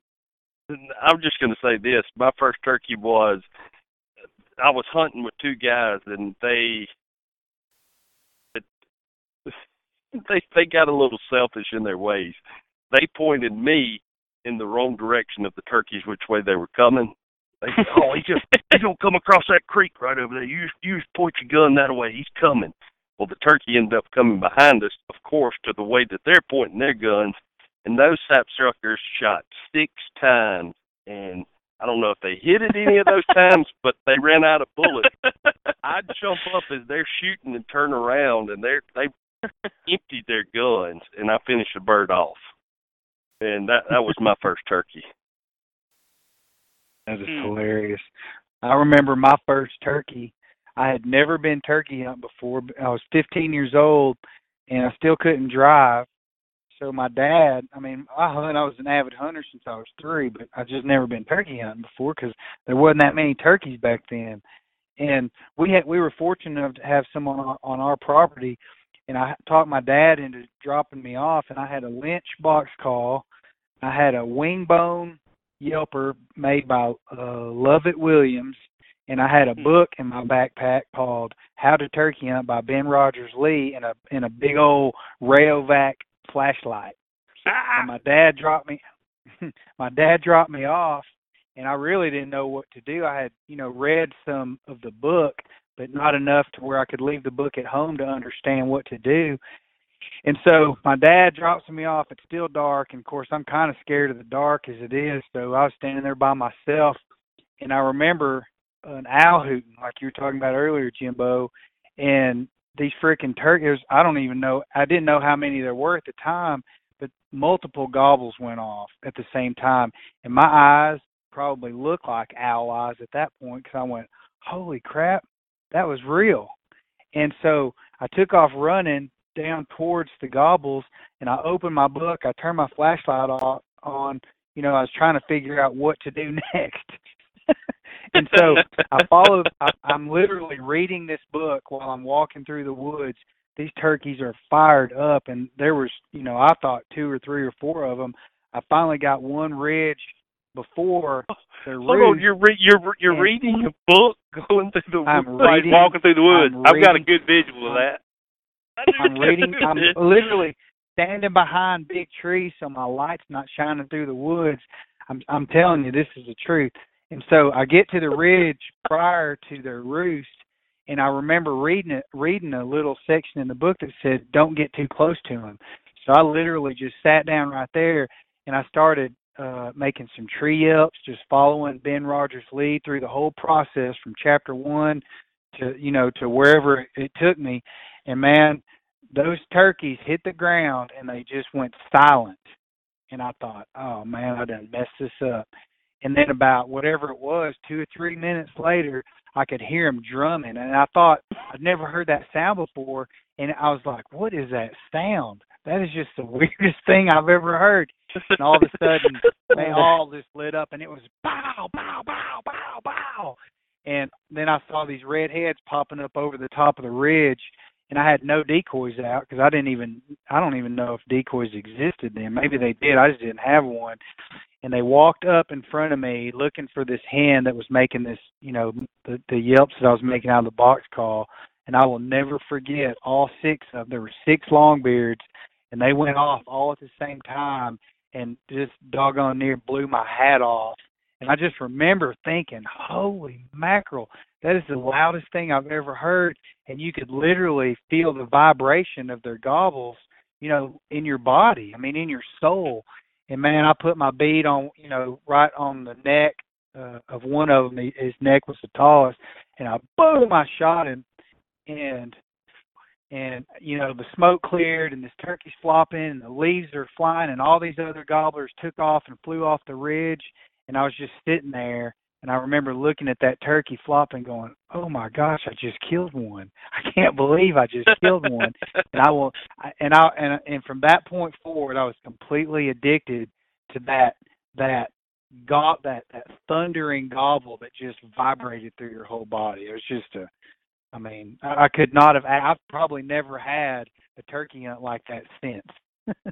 I'm just going to say this. My first turkey was I was hunting with two guys, and they they they got a little selfish in their ways. They pointed me in the wrong direction of the turkeys, which way they were coming. They said, "Oh, he just he's gonna come across that creek right over there. You you just point your gun that way. He's coming." Well, the turkey ended up coming behind us, of course, to the way that they're pointing their guns, and those sapsuckers shot six times, and I don't know if they hit it any of those [LAUGHS] times, but they ran out of bullets. [LAUGHS] I'd jump up as they're shooting and turn around, and they're they emptied their guns, and I finished the bird off. And that that was my first turkey. That is Hmm. hilarious. I remember my first turkey. I had never been turkey hunt before. I was 15 years old, and I still couldn't drive. So my dad, I mean, I hunt. I was an avid hunter since I was three, but I just never been turkey hunting before because there wasn't that many turkeys back then. And we had we were fortunate enough to have someone on our, on our property, and I talked my dad into dropping me off. And I had a Lynch box call. I had a wing bone Yelper made by uh, Lovett Williams, and I had a hmm. book in my backpack called How to Turkey Hunt by Ben Rodgers Lee in a in a big old Rayovac flashlight. [LAUGHS] And my dad dropped me [LAUGHS] my dad dropped me off and I really didn't know what to do. I had, you know, read some of the book, but not enough to where I could leave the book at home to understand what to do. And so my dad drops me off. It's still dark, and of course I'm kind of scared of the dark as it is. So I was standing there by myself, and I remember an owl hooting, like you were talking about earlier, Jimbo, and these freaking turkeys. I don't even know. I didn't know how many there were at the time, but multiple gobbles went off at the same time, and my eyes probably looked like owl eyes at that point because I went, "Holy crap, that was real!" And so I took off running down towards the gobbles and I opened my book. I turned my flashlight off on. You know, I was trying to figure out what to do [LAUGHS] next. And so I follow. [LAUGHS] I, I'm literally reading this book while I'm walking through the woods. These turkeys are fired up, and there was, you know, I thought two or three or four of them. I finally got one ridge before [LAUGHS] the Hold on, you're re- you're you're reading a book [LAUGHS] going through the woods I'm woods. reading- walking through the woods. I've got a good visual of that. I'm reading. I'm literally standing behind big trees, so my light's not shining through the woods. I'm I'm telling you, this is the truth. And so I get to the ridge prior to their roost, and I remember reading it, reading a little section in the book that said, "Don't get too close to them." So I literally just sat down right there, and I started uh making some tree ups, just following Ben Rodgers' lead through the whole process from chapter one to you know to wherever it took me. And man, those turkeys hit the ground and they just went silent. And I thought, oh man, I done messed this up. And then about whatever it was, two or three minutes later, I could hear them drumming, and I thought I'd never heard that sound before. And I was like, what is that sound? That is just the [LAUGHS] weirdest thing I've ever heard. And all of a sudden, they [LAUGHS] all just lit up, and it was bow, bow, bow, bow, bow. And then I saw these red heads popping up over the top of the ridge, and I had no decoys out because I didn't even I don't even know if decoys existed then. Maybe they did. I just didn't have one. And they walked up in front of me looking for this hen that was making this, you know, the, the yelps that I was making out of the box call. And I will never forget all six of them. there were six longbeards, and they went off all at the same time, and just doggone near blew my hat off. And I just remember thinking, "Holy mackerel, that is the loudest thing I've ever heard." And you could literally feel the vibration of their gobbles, you know, in your body. I mean, in your soul. And man, I put my bead on, you know, right on the neck uh, of one of them. His neck was the tallest, and I boom, I shot him, and and you know the smoke cleared and this turkey's flopping and the leaves are flying and all these other gobblers took off and flew off the ridge. And I was just sitting there and I remember looking at that turkey flopping going, "Oh my gosh, I just killed one. [LAUGHS] I can't believe I just killed one." and I will and I and and from that point forward I was completely addicted to that that got that that thundering gobble that just vibrated through your whole body. It was just a I mean, I, I could not have. I've probably never had a turkey hunt like that since. [LAUGHS]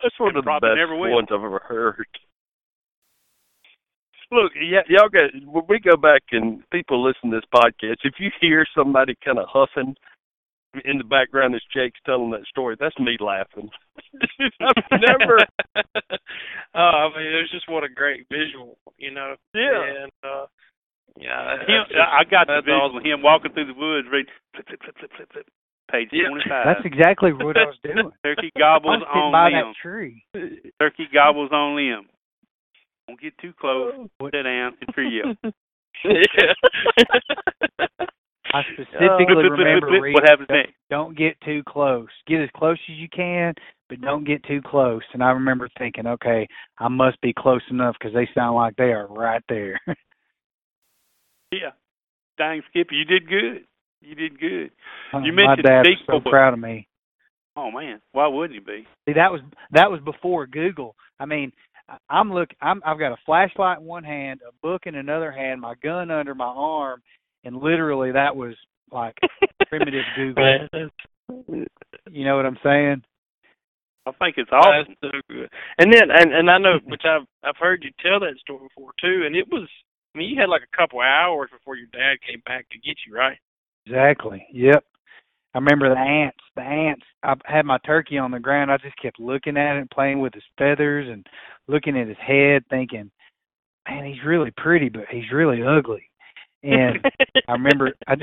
That's one of the best never will. ones I've ever heard. Look, yeah, y'all got when we go back and people listen to this podcast. If you hear somebody kind of huffing in the background as Jake's telling that story, that's me laughing. [LAUGHS] I've never. uh, [LAUGHS] I mean, it's just what a great visual, you know. Yeah. And uh, yeah, Him, just- I got the that's visual awesome. of him walking through the woods, reading flip, flip, flip, flip, flip, flip. Page Yeah. twenty-five. That's exactly what I was doing. Turkey gobbles on by limb. that tree. Turkey gobbles on limb. Don't get too close. Sit down. It's for you. [LAUGHS] I specifically Uh, remember [LAUGHS] what reading, happens don't, next? don't get too close. Get as close as you can, but don't get too close. And I remember thinking, okay, I must be close enough because they sound like they are right there. [LAUGHS] Yeah. Dang, Skipper, you did good. You did good. You My mentioned dad big was so boy. proud of me. Oh man, why wouldn't you be? See, that was that was before Google. I mean, I- I'm look. I'm I've got a flashlight in one hand, a book in another hand, my gun under my arm, and literally that was like primitive [LAUGHS] Google. You know what I'm saying? I think it's awesome. That's so good. And then, and and I know, which I've I've heard you tell that story before too. And it was, I mean, you had like a couple hours before your dad came back to get you, right? Exactly. Yep. I remember the ants. The ants. I had my turkey on the ground. I just kept looking at it, playing with his feathers, and looking at his head, thinking, "Man, he's really pretty, but he's really ugly." And I remember, [LAUGHS] I,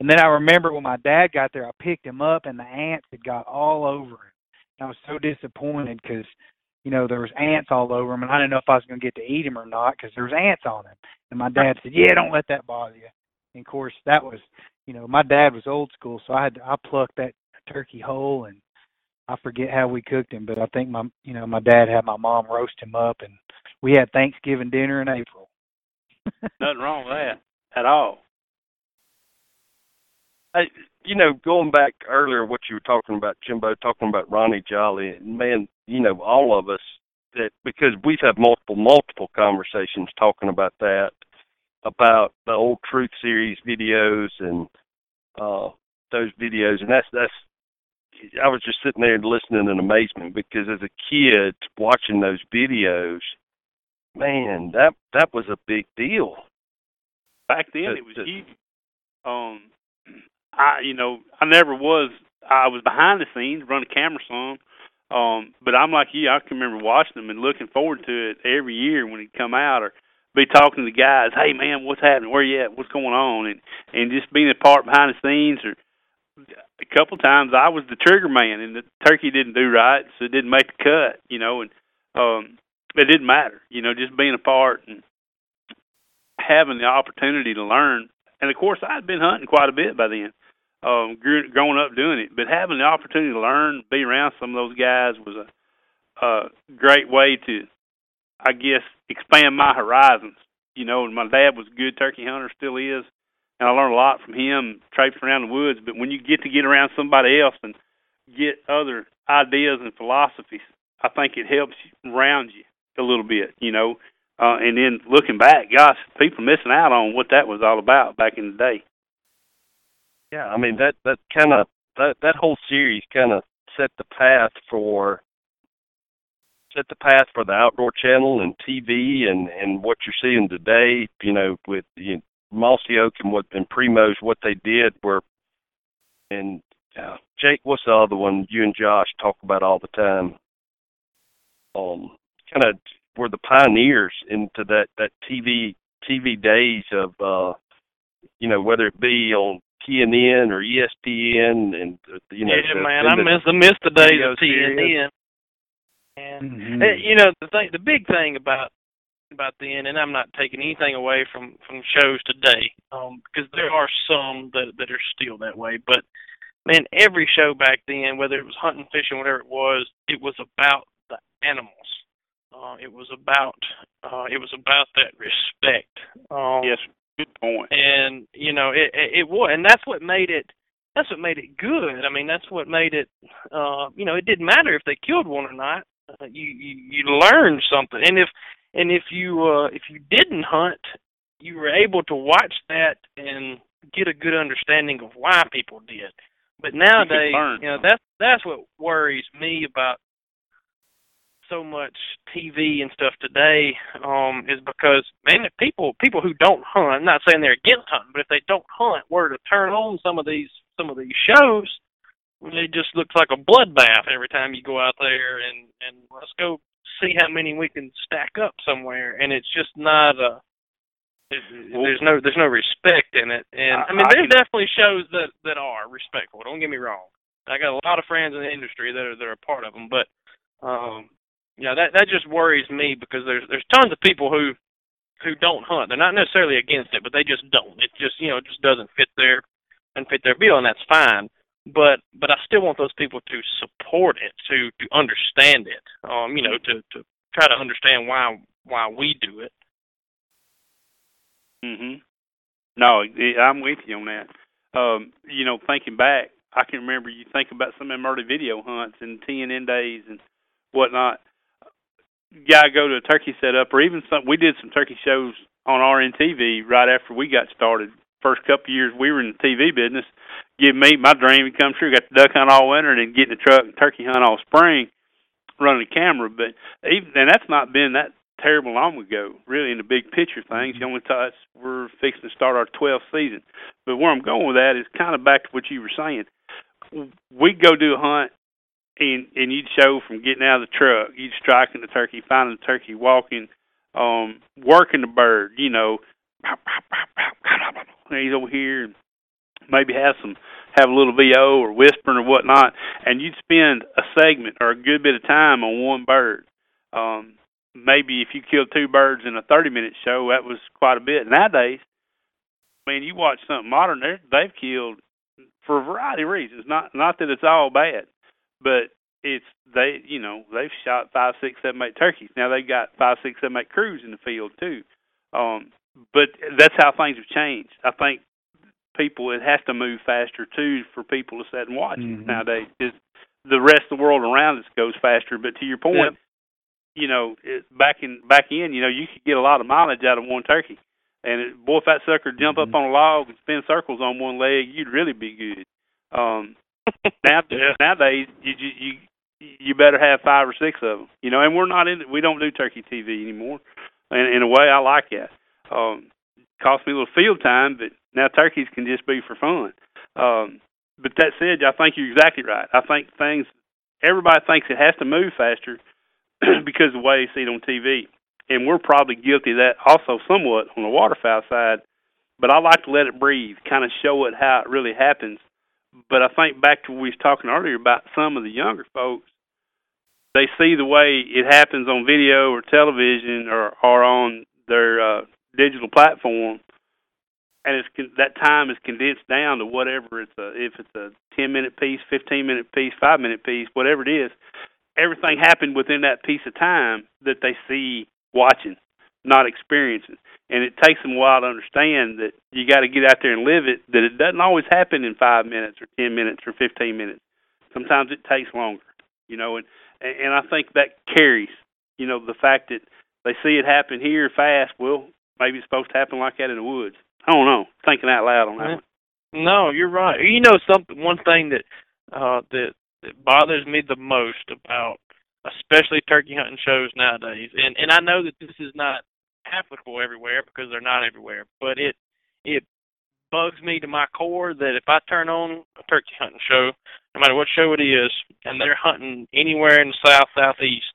and then I remember when my dad got there, I picked him up, and the ants had got all over him. And I was so disappointed because, you know, there was ants all over him, and I didn't know if I was going to get to eat him or not because there was ants on him. And my dad said, "Yeah, don't let that bother you." And of course, that was, you know, my dad was old school, so I had to, I plucked that turkey whole, and I forget how we cooked him, but I think my, you know, my dad had my mom roast him up, and we had Thanksgiving dinner in April. [LAUGHS] Nothing wrong with that at all. Hey, you know, going back earlier, what you were talking about, Jimbo, talking about Ronnie Jolly, and man, you know, all of us that because we've had multiple, multiple conversations talking about that, about the old Truth Series videos and uh those videos, and that's that's. I was just sitting there listening in amazement because as a kid watching those videos, man, that that was a big deal. Back then, That- it was that- huge. Um, [CLEARS THROAT] I, you know, I never was. I was behind the scenes, running camera some. Um, but I'm like you. I can remember watching them and looking forward to it every year when it come out, or be talking to the guys. Hey, man, what's happening? Where you at? What's going on? And and just being a part behind the scenes. Or a couple times, I was the trigger man, and the turkey didn't do right, so it didn't make the cut. You know, and um, it didn't matter. You know, just being a part and having the opportunity to learn. And of course, I'd been hunting quite a bit by then, um, growing up doing it. But having the opportunity to learn, be around some of those guys was a, a great way to, I guess, expand my horizons. You know, and my dad was a good turkey hunter, still is, and I learned a lot from him traipsing around the woods. But when you get to get around somebody else and get other ideas and philosophies, I think it helps you round you a little bit. You know, uh, and then looking back, gosh, people missing out on what that was all about back in the day. Yeah, I mean that that kind of that that whole series kind of set the path for set the path for the outdoor channel and TV and and what you're seeing today. You know, with you know, Mossy Oak and what and Primos, what they did were, and uh, Jake, what's the other one you and Josh talk about all the time? Um, kind of were the pioneers into that that TV TV days of uh you know whether it be on TNN or ESPN and uh, you know yeah the, man I miss I miss the days of series. And Mm-hmm. uh, you know the thing the big thing about about then and I'm not taking anything away from from shows today um because there are some that that are still that way but man every show back then whether it was hunting fishing whatever it was it was about the animals uh it was about uh it was about that respect um yes good point. point and you know it it, it was and that's what made it that's what made it good i mean that's what made it uh you know it didn't matter if they killed one or not uh, you you you learned something. And if and if you uh if you didn't hunt you were able to watch that and get a good understanding of why people did. But nowadays you know that's that's what worries me about so much TV and stuff today um is because man if people people who don't hunt I'm not saying they're against hunting but if they don't hunt were to turn on some of these some of these shows it just looks like a bloodbath every time you go out there. And and let's go see how many we can stack up somewhere. And it's just not a there's no there's no respect in it. And I, mean there's definitely shows that that are respectful. Don't get me wrong. I got a lot of friends in the industry that are that are a part of them but um you know that that just worries me because there's there's tons of people who who don't hunt. They're not necessarily against it but they just don't. It just you know it just doesn't fit their and fit their bill and that's fine but but I still want those people to support it, to to understand it. Um, you know, to to try to understand why why we do it. Mhm. No, I'm with you on that. Um, you know, thinking back, I can remember you think about some of them early video hunts and TNN days and whatnot. Guy go to a turkey setup, or even some. We did some turkey shows on RNTV right after we got started. First couple years we were in the TV business, give me my dream to come true. Got the duck hunt all winter and then get in the truck and turkey hunt all spring, running the camera. But even and that's not been that terrible long ago, really. In the big picture things, you only touch we're fixing to start our 12th season. But where I'm going with that is kind of back to what you were saying. We'd go do a hunt, and and you'd show from getting out of the truck, you'd striking the turkey, finding the turkey, walking, um, working the bird. You know, he's over here and maybe have some have a little VO or whispering or whatnot, and you'd spend a segment or a good bit of time on one bird. Um, maybe if you killed two birds in a 30 minute show, that was quite a bit. Nowadays, I mean, you watch something modern, they've killed for a variety of reasons. Not not that it's all bad, but it's they you know they've shot five, six, seven, eight turkeys. Now they've got five, six, seven, eight crews in the field too. Um, but that's how things have changed. I think people it has to move faster too for people to sit and watch mm-hmm. nowadays. It's, the rest of the world around us goes faster. But to your point, yep. you know, it, back in back in, you know, you could get a lot of mileage out of one turkey. And it, boy, if that sucker jump mm-hmm. up on a log and spin circles on one leg, you'd really be good. Um, [LAUGHS] now yeah. nowadays, you you you better have five or six of them. You know, and we're not in. We don't do turkey TV anymore. And in a way, I like that. Um, cost me a little field time, but now turkeys can just be for fun. Um, but that said, I think you're exactly right. I think things. Everybody thinks it has to move faster [CLEARS THROAT] because of the way you see it on TV, and we're probably guilty of that also somewhat on the waterfowl side. But I like to let it breathe, kind of show it how it really happens. But I think back to what we was talking earlier about some of the younger folks. They see the way it happens on video or television or or on their uh, digital platform, and it's that time is condensed down to whatever it's a if it's a ten minute piece, fifteen minute piece, five minute piece, whatever it is. Everything happened within that piece of time that they see watching, not experiencing, and it takes them a while to understand that you got to get out there and live it. That it doesn't always happen in five minutes or ten minutes or fifteen minutes. Sometimes it takes longer, you know, and and I think that carries, you know, the fact that they see it happen here fast. Well, maybe it's supposed to happen like that in the woods. I don't know. Thinking out loud on that one. No, you're right. You know something. One thing that uh, that that bothers me the most about especially turkey hunting shows nowadays, and and I know that this is not applicable everywhere because they're not everywhere, but it it bugs me to my core that if I turn on a turkey hunting show, no matter what show it is, and they're hunting anywhere in the south southeast,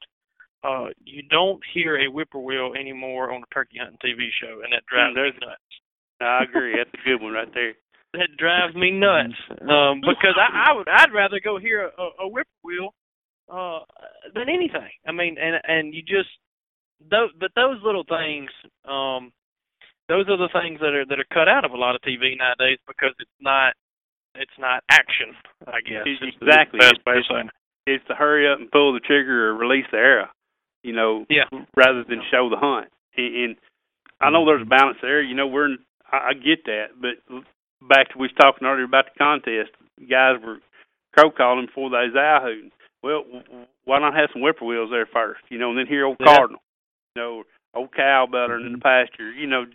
uh, you don't hear a whippoorwill anymore on a turkey hunting TV show, and that drives Mm, me nuts. I agree. That's a good one right there. That drives me nuts um, because I, I would I'd rather go hear a, a whippoorwill uh, than anything. I mean, and and you just those but those little things, um, those are the things that are that are cut out of a lot of TV nowadays because it's not it's not action. I guess Exactly. best It's, way it's, it's to hurry up and pull the trigger or release the arrow, you know, Yeah. rather than show the hunt. And, and I know there's a balance there. You know, we're in, I, I get that, but back to we was talking earlier about the contest. Guys were crow calling before they was owl hooting. Well, why not have some whippoorwills there first? You know, and then hear old Yeah. cardinal, you know, old cow buttering in the mm-hmm. pasture. You know,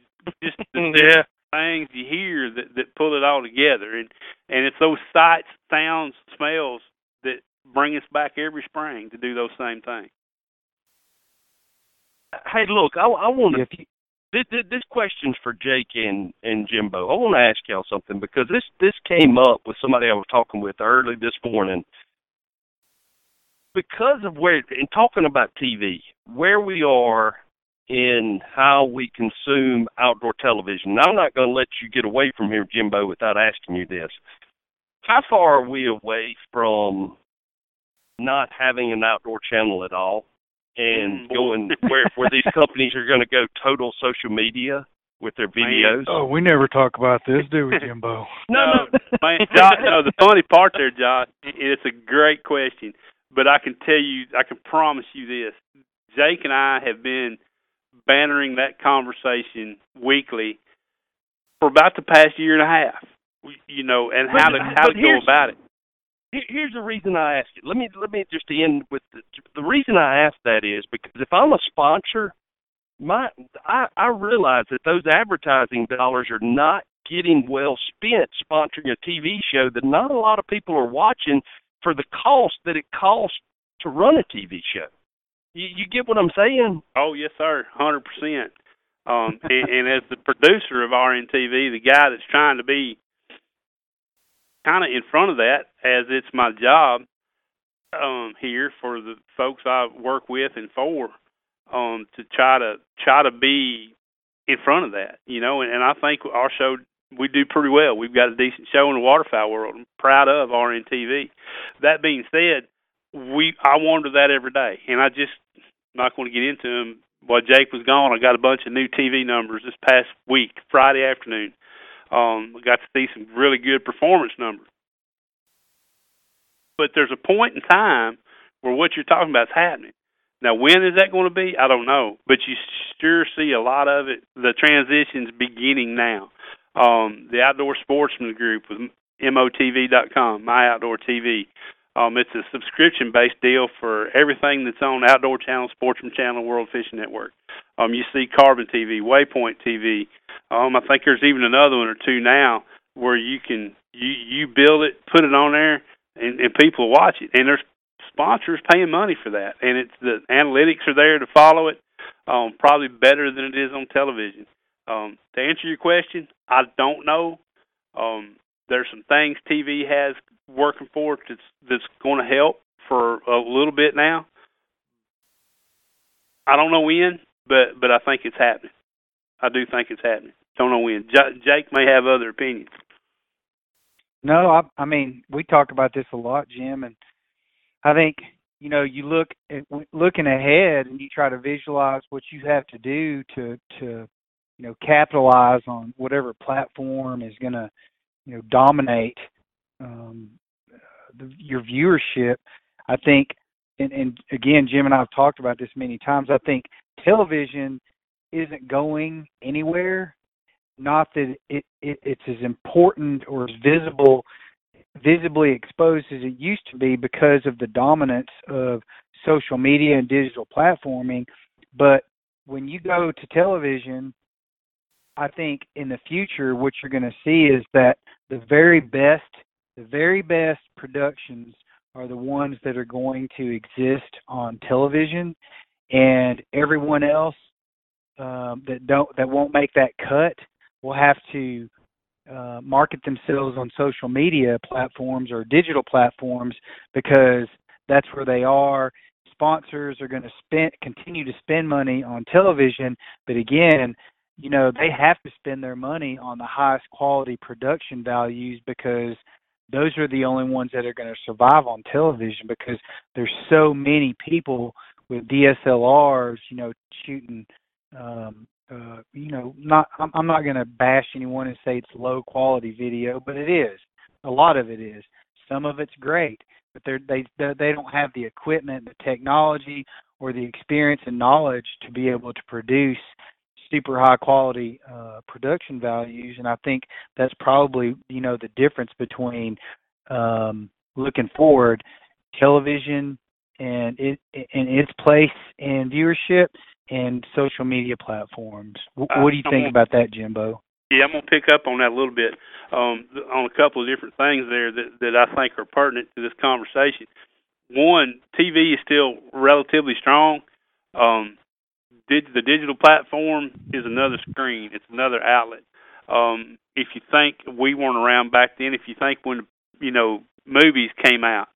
just [LAUGHS] the yeah. things you hear that that pull it all together, and and it's those sights, sounds, smells that bring us back every spring to do those same things. Hey, look, I, I want to. This, this, question's for Jake and and Jimbo. I want to ask y'all something because this this came up with somebody I was talking with early this morning. Because of where, in talking about TV, where we are in how we consume outdoor television. Now, I'm not going to let you get away from here, Jimbo, without asking you this. How far are we away from not having an outdoor channel at all and Mm, going where where these [LAUGHS] companies are going to go total social media with their videos? Oh, we never talk about this, do we, Jimbo? [LAUGHS] No, no. Man, Josh, no, the funny part there, Josh, it's a great question, but I can tell you, I can promise you this: Jake and I have been bantering that conversation weekly for about the past year and a half. You know, and how But- to how to go about it. Here- Here's the reason I ask it. Let me let me just end with the, the reason I ask that is because if I'm a sponsor, my I I realize that those advertising dollars are not getting well spent sponsoring a TV show that not a lot of people are watching for the cost that it costs to run a TV show. You, you get what I'm saying? Oh yes, sir, hundred percent. Um, and, and as the producer of RNTV, the guy that's trying to be kind of in front of that, as it's my job um, here for the folks I work with and for, um, to try to try to be in front of that, you know. And, and I think our show we do pretty well. We've got a decent show in the waterfowl world. I'm proud of RNTV. That being said, we I wonder that every day, and I just not going to get into them. While Jake was gone, I got a bunch of new TV numbers this past week, Friday afternoon. Um, I got to see some really good performance numbers. But there's a point in time where what you're talking about is happening. Now, when is that going to be? I don't know, but you sure see a lot of it. The transition's beginning now. Um, the Outdoor Sportsman Group with MOTV.com, My Outdoor TV. Um, it's a subscription-based deal for everything that's on Outdoor Channel, Sportsman Channel, World Fishing Network. Um, you see Carbon TV, Waypoint TV. Um, I think there's even another one or two now where you can you you build it, put it on there, and, and people watch it. And there's sponsors paying money for that, and it's the analytics are there to follow it. Um, probably better than it is on television. Um, to answer your question, I don't know. Um, there's some things TV has working for it that's that's going to help for a little bit now. I don't know when, but but I think it's happening. I do think it's happening. Don't know when. J- Jake may have other opinions. No, I, I mean we talk about this a lot, Jim, and I think you know you look at looking ahead and you try to visualize what you have to do to to you know capitalize on whatever platform is going to you know dominate um, the, your viewership. I think, and, and again, Jim and I have talked about this many times. I think television isn't going anywhere. Not that it, it it's as important or as visible, visibly exposed as it used to be because of the dominance of social media and digital platforming. But when you go to television, I think in the future, what you're going to see is that the very best, the very best productions are the ones that are going to exist on television, and everyone else um, that don't that won't make that cut will have to uh, market themselves on social media platforms or digital platforms because that's where they are. sponsors are going to spend continue to spend money on television, but again, you know they have to spend their money on the highest quality production values because those are the only ones that are going to survive on television because there's so many people with DSLRs, you know, shooting um uh you know, not I'm, I'm not going to bash anyone and say it's low quality video, but it is. A lot of it is. Some of it's great, but they're, they they don't have the equipment, the technology, or the experience and knowledge to be able to produce super high quality uh, production values. And I think that's probably you know the difference between um, looking forward television and it and its place in viewership and social media platforms. What, what do you think about that, Jimbo? Yeah, I'm gonna pick up on that a little bit um, on a couple of different things there that that I think are pertinent to this conversation. One, TV is still relatively strong. Um, the digital platform is another screen. It's another outlet. Um, if you think we weren't around back then, if you think when you know movies came out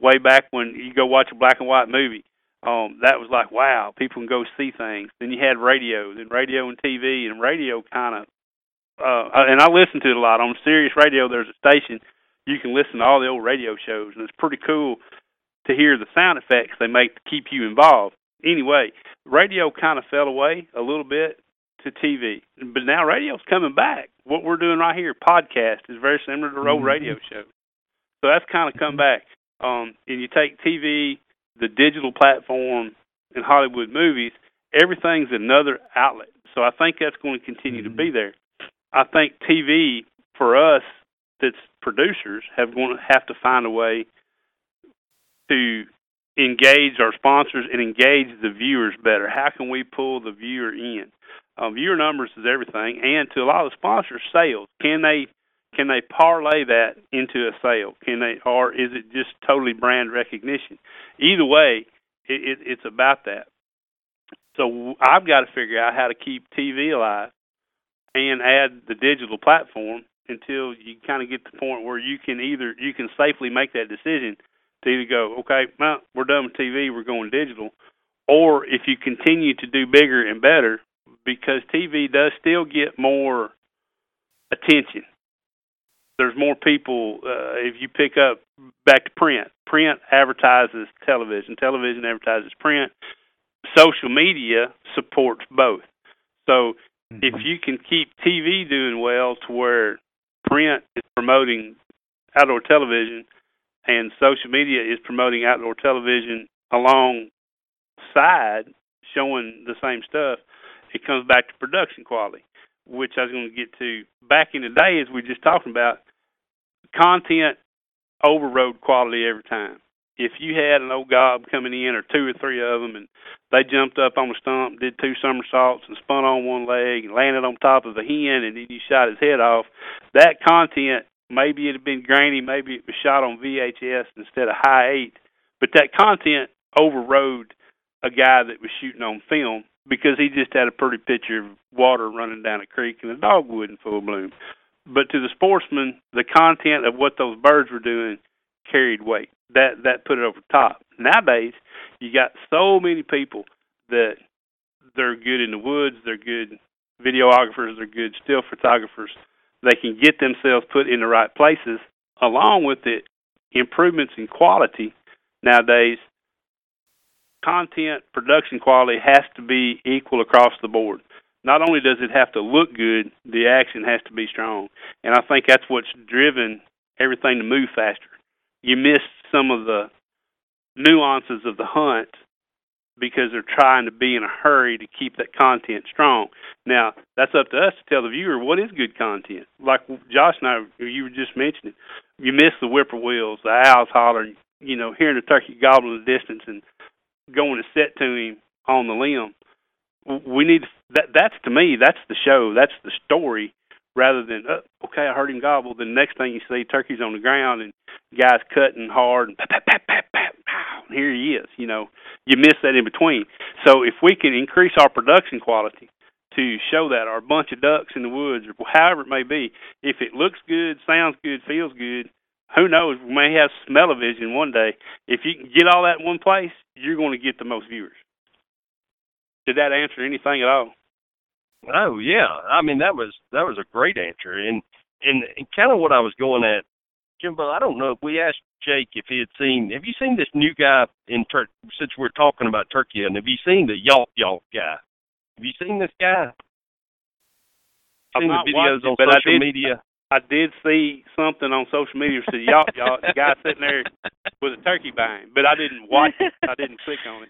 way back when you go watch a black and white movie, um, that was like wow, people can go see things. Then you had radio, then radio and TV, and radio kind of uh, and I listen to it a lot on Sirius Radio. There's a station you can listen to all the old radio shows, and it's pretty cool to hear the sound effects they make to keep you involved. Anyway, radio kind of fell away a little bit to TV, but now radio's coming back. What we're doing right here, podcast, is very similar to old mm-hmm. radio shows. So that's kind of come back. Um, and you take TV, the digital platform, and Hollywood movies. Everything's another outlet. So I think that's going to continue mm-hmm. to be there. I think TV for us that's producers have going to have to find a way to engage our sponsors and engage the viewers better. How can we pull the viewer in? Um, viewer numbers is everything, and to a lot of sponsors, sales. Can they can they parlay that into a sale? Can they, or is it just totally brand recognition? Either way, it, it, it's about that. So I've got to figure out how to keep TV alive and add the digital platform until you kind of get to the point where you can either you can safely make that decision to either go, okay, well, we're done with TV, we're going digital, or if you continue to do bigger and better, because TV does still get more attention. There's more people. Uh, if you pick up back to print, print advertises television, television advertises print. Social media supports both. So Mm-hmm. If you can keep TV doing well to where print is promoting outdoor television and social media is promoting outdoor television alongside showing the same stuff, it comes back to production quality, which I was going to get to. Back in the day, as we were just talking about, content overrode quality every time if you had an old gob coming in or two or three of them and they jumped up on the stump, did two somersaults and spun on one leg and landed on top of a hen and then you shot his head off, that content maybe it had been grainy, maybe it was shot on VHS instead of high eight, but that content overrode a guy that was shooting on film because he just had a pretty picture of water running down a creek and a dogwood in full bloom. But to the sportsman, the content of what those birds were doing carried weight that that put it over top. Nowadays, you got so many people that they're good in the woods, they're good videographers, they're good still photographers. They can get themselves put in the right places, along with the improvements in quality. Nowadays, content production quality has to be equal across the board. Not only does it have to look good, the action has to be strong, and I think that's what's driven everything to move faster. You miss some of the nuances of the hunt because they're trying to be in a hurry to keep that content strong. Now, that's up to us to tell the viewer what is good content. Like Josh and I, you were just mentioning, you miss the whippoorwills, the owls hollering, you know, hearing the turkey gobble in the distance and going to sit to him on the limb. We need that. That's to me, that's the show. That's the story rather than oh, okay, I heard him gobble. The next thing you see, turkey's on the ground and guys cutting hard and pat, pat, pow, and here he is. You know, you miss that in between. So if we can increase our production quality to show that, or a bunch of ducks in the woods, or however it may be, if it looks good, sounds good, feels good, who knows? We may have smell-o-vision one day. If you can get all that in one place, you're going to get the most viewers. Did that answer anything at all? Oh yeah, I mean that was that was a great answer, and and, and kind of what I was going at, Jimbo. I don't know if we asked Jake if he had seen. Have you seen this new guy in Turkey? Since we're talking about Turkey, and have you seen the Yawp Yawp guy? Have you seen this guy? I've Seen the videos it, on but I did- media. I did see something on social media that said y'all y'all the guy sitting there [LAUGHS] with a turkey bang, but I didn't watch it. I didn't click on it.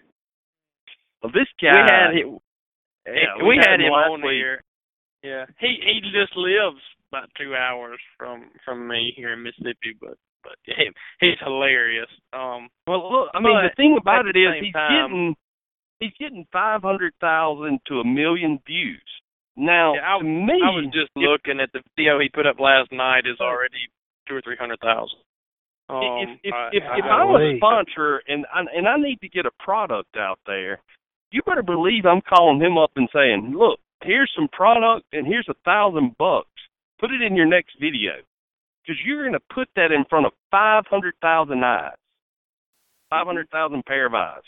Well, this guy. we had him. Yeah, we, we had had him him on week. here. Yeah, he he just lives about two hours from from me here in Mississippi, but but he, he's hilarious. Um, Well, look, I mean, the thing about it is he's time- getting he's getting five hundred thousand to a million views. Now, Yeah, I, to me, I was just if- looking at the video he put up last night is already two or three hundred thousand. Um, if if I- if, I- if I'm a sponsor and I, and I need to get a product out there, you better believe I'm calling him up and saying, "Look, here's some product and here's a thousand bucks. Put it in your next video, because you're going to put that in front of five hundred thousand eyes, five hundred thousand pair of eyes."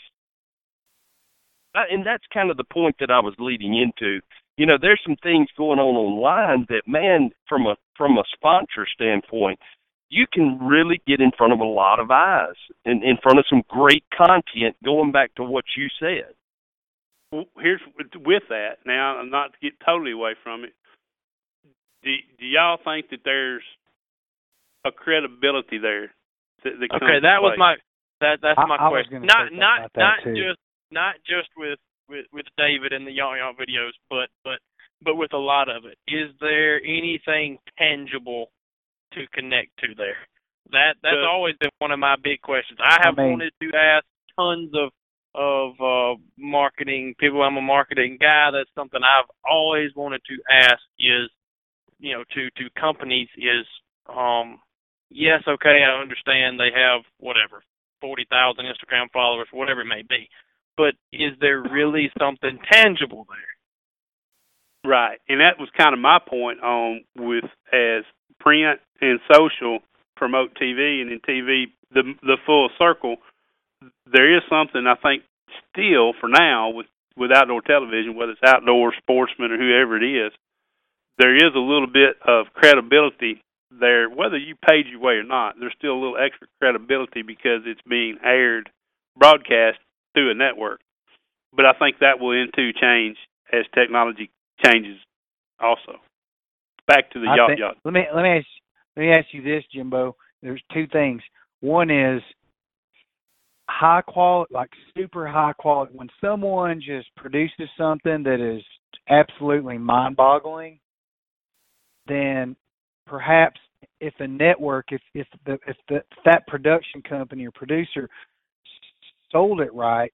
And that's kind of the point that I was leading into. You know, there's some things going on online that, man, from a from a sponsor standpoint, you can really get in front of a lot of eyes and in front of some great content. Going back to what you said. Well, here's with that. Now, not to get totally away from it. Do do y'all think that there's a credibility there? That, that comes Okay, that to was play? my that that's I- my I question. gonna say Not something not that, not too. just not just with with with David and the Yaw Yaw videos, but but but with a lot of it. Is there anything tangible to connect to there? That that's The- always been one of my big questions. I have mean- wanted to ask tons of of uh marketing people. I'm a marketing guy. That's something I've always wanted to ask is you know to to companies is um yes okay I understand they have whatever forty thousand Instagram followers whatever it may be, but is there really something tangible there? Right, and that was kind of my point on with as print and social promote TV, and then TV the the full circle. There is something I think still for now with with outdoor television, whether it's outdoor sportsman or whoever it is, there is a little bit of credibility there, whether you paid your way or not. There's still a little extra credibility because it's being aired, broadcast through a network. But I think that will in too change as technology changes also. Back to the I yacht think- yacht. Let me let me ask let me ask you this, Jimbo. There's two things. One is high quality, like super high quality. When someone just produces something that is absolutely mind-boggling, then perhaps if a network, if if the if the if that production company or producer sold it right,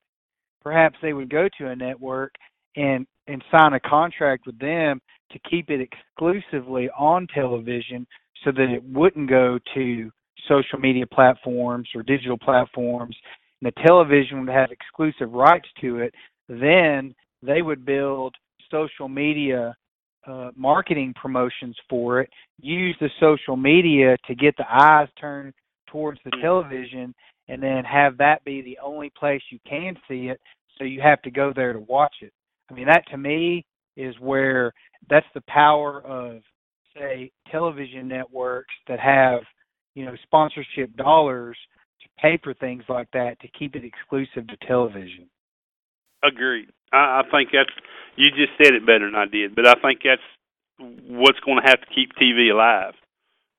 perhaps they would go to a network and and sign a contract with them to keep it exclusively on television so that it wouldn't go to social media platforms or digital platforms and the television would have exclusive rights to it then they would build social media uh, marketing promotions for it use the social media to get the eyes turned towards the television and then have that be the only place you can see it so you have to go there to watch it. I mean that to me is where that's the power of say television networks that have you know sponsorship dollars pay for things like that to keep it exclusive to television Agreed. I, I think that's you just said it better than I did, but I think that's what's going to have to keep TV alive.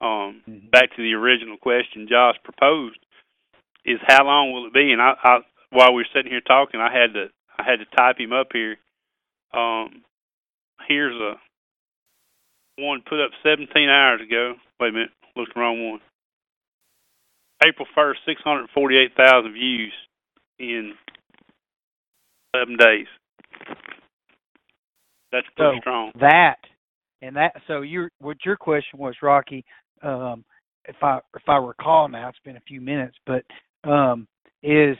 Um, Back to the original question Josh proposed is how long will it be? And I, I while we were sitting here talking, I had to I had to type him up here. Um, here's a one put up 17 hours ago. Wait a minute, looked the wrong one. April 1st, 648,000 views in 11 days. That's pretty so strong. that and that so your what your question was rocky um if i if i recall now it's been a few minutes but um is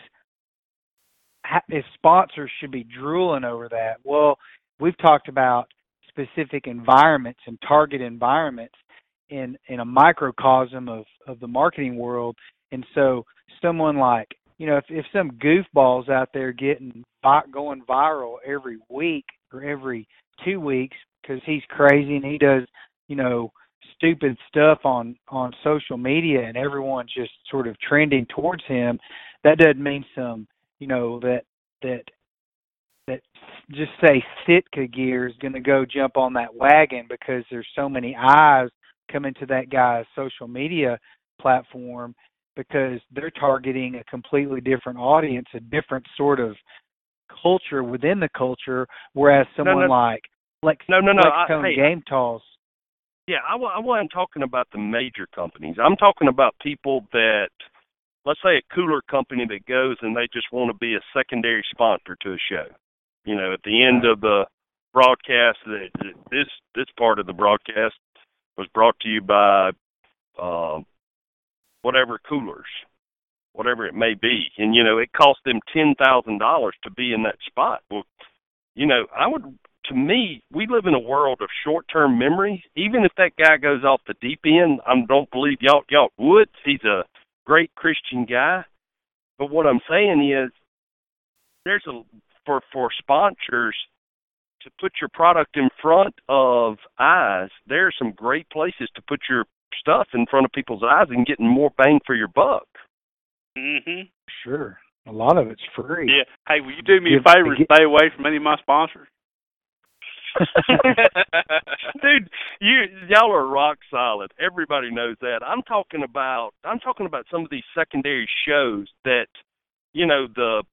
if sponsors should be drooling over that well we've talked about specific environments and target environments in in a microcosm of of the marketing world. And so someone like you know if if some goofballs out there getting going viral every week or every two weeks because he's crazy and he does you know stupid stuff on on social media and everyone's just sort of trending towards him that doesn't mean some you know that that that just say Sitka gear is going to go jump on that wagon because there's so many eyes coming to that guy's social media platform because they're targeting a completely different audience, a different sort of culture within the culture, whereas someone no, no. like Lex, no, no, no, Lex I, hey, Game Talls. Yeah, I, I wasn't talking about the major companies. I'm talking about people that, let's say, a cooler company that goes and they just want to be a secondary sponsor to a show. You know, at the end of the broadcast, that this this part of the broadcast was brought to you by uh, whatever coolers, whatever it may be, and you know it cost them ten thousand dollars to be in that spot. Well, you know, I would. To me, we live in a world of short-term memories. Even if that guy goes off the deep end, I don't believe y'all y'all would. He's a great Christian guy, but what I'm saying is, there's a for for sponsors to put your product in front of eyes. There are some great places to put your stuff in front of people's eyes and getting more bang for your buck. Mhm. Sure. A lot of it's free. Yeah. Hey, will you do me Give- a favor and get- stay away from any of my sponsors? [LAUGHS] [LAUGHS] Dude, you y'all are rock solid. Everybody knows that. I'm talking about I'm talking about some of these secondary shows that you know the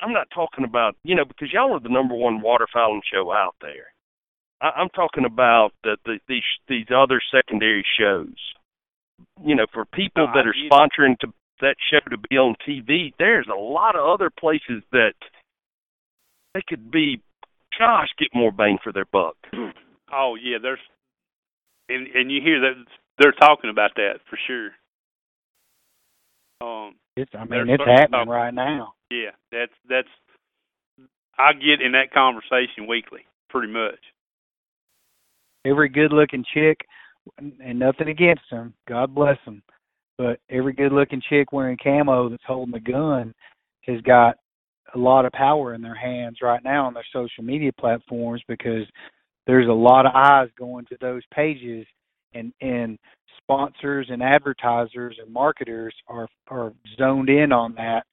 I'm not talking about you know because y'all are the number one waterfowling show out there. I, I'm talking about the, the these these other secondary shows. You know, for people No, that are sponsoring to that show to be on TV, there's a lot of other places that they could be. Gosh, get more bang for their buck. [CLEARS THROAT] Oh yeah, there's and and you hear that they're talking about that for sure. Um It's, I mean, it's happening right now. yeah, that's that's I get in that conversation weekly, pretty much. Every good-looking chick, and nothing against them, God bless them, but every good-looking chick wearing camo that's holding a gun has got a lot of power in their hands right now on their social media platforms because there's a lot of eyes going to those pages and and sponsors and advertisers and marketers are are zoned in on that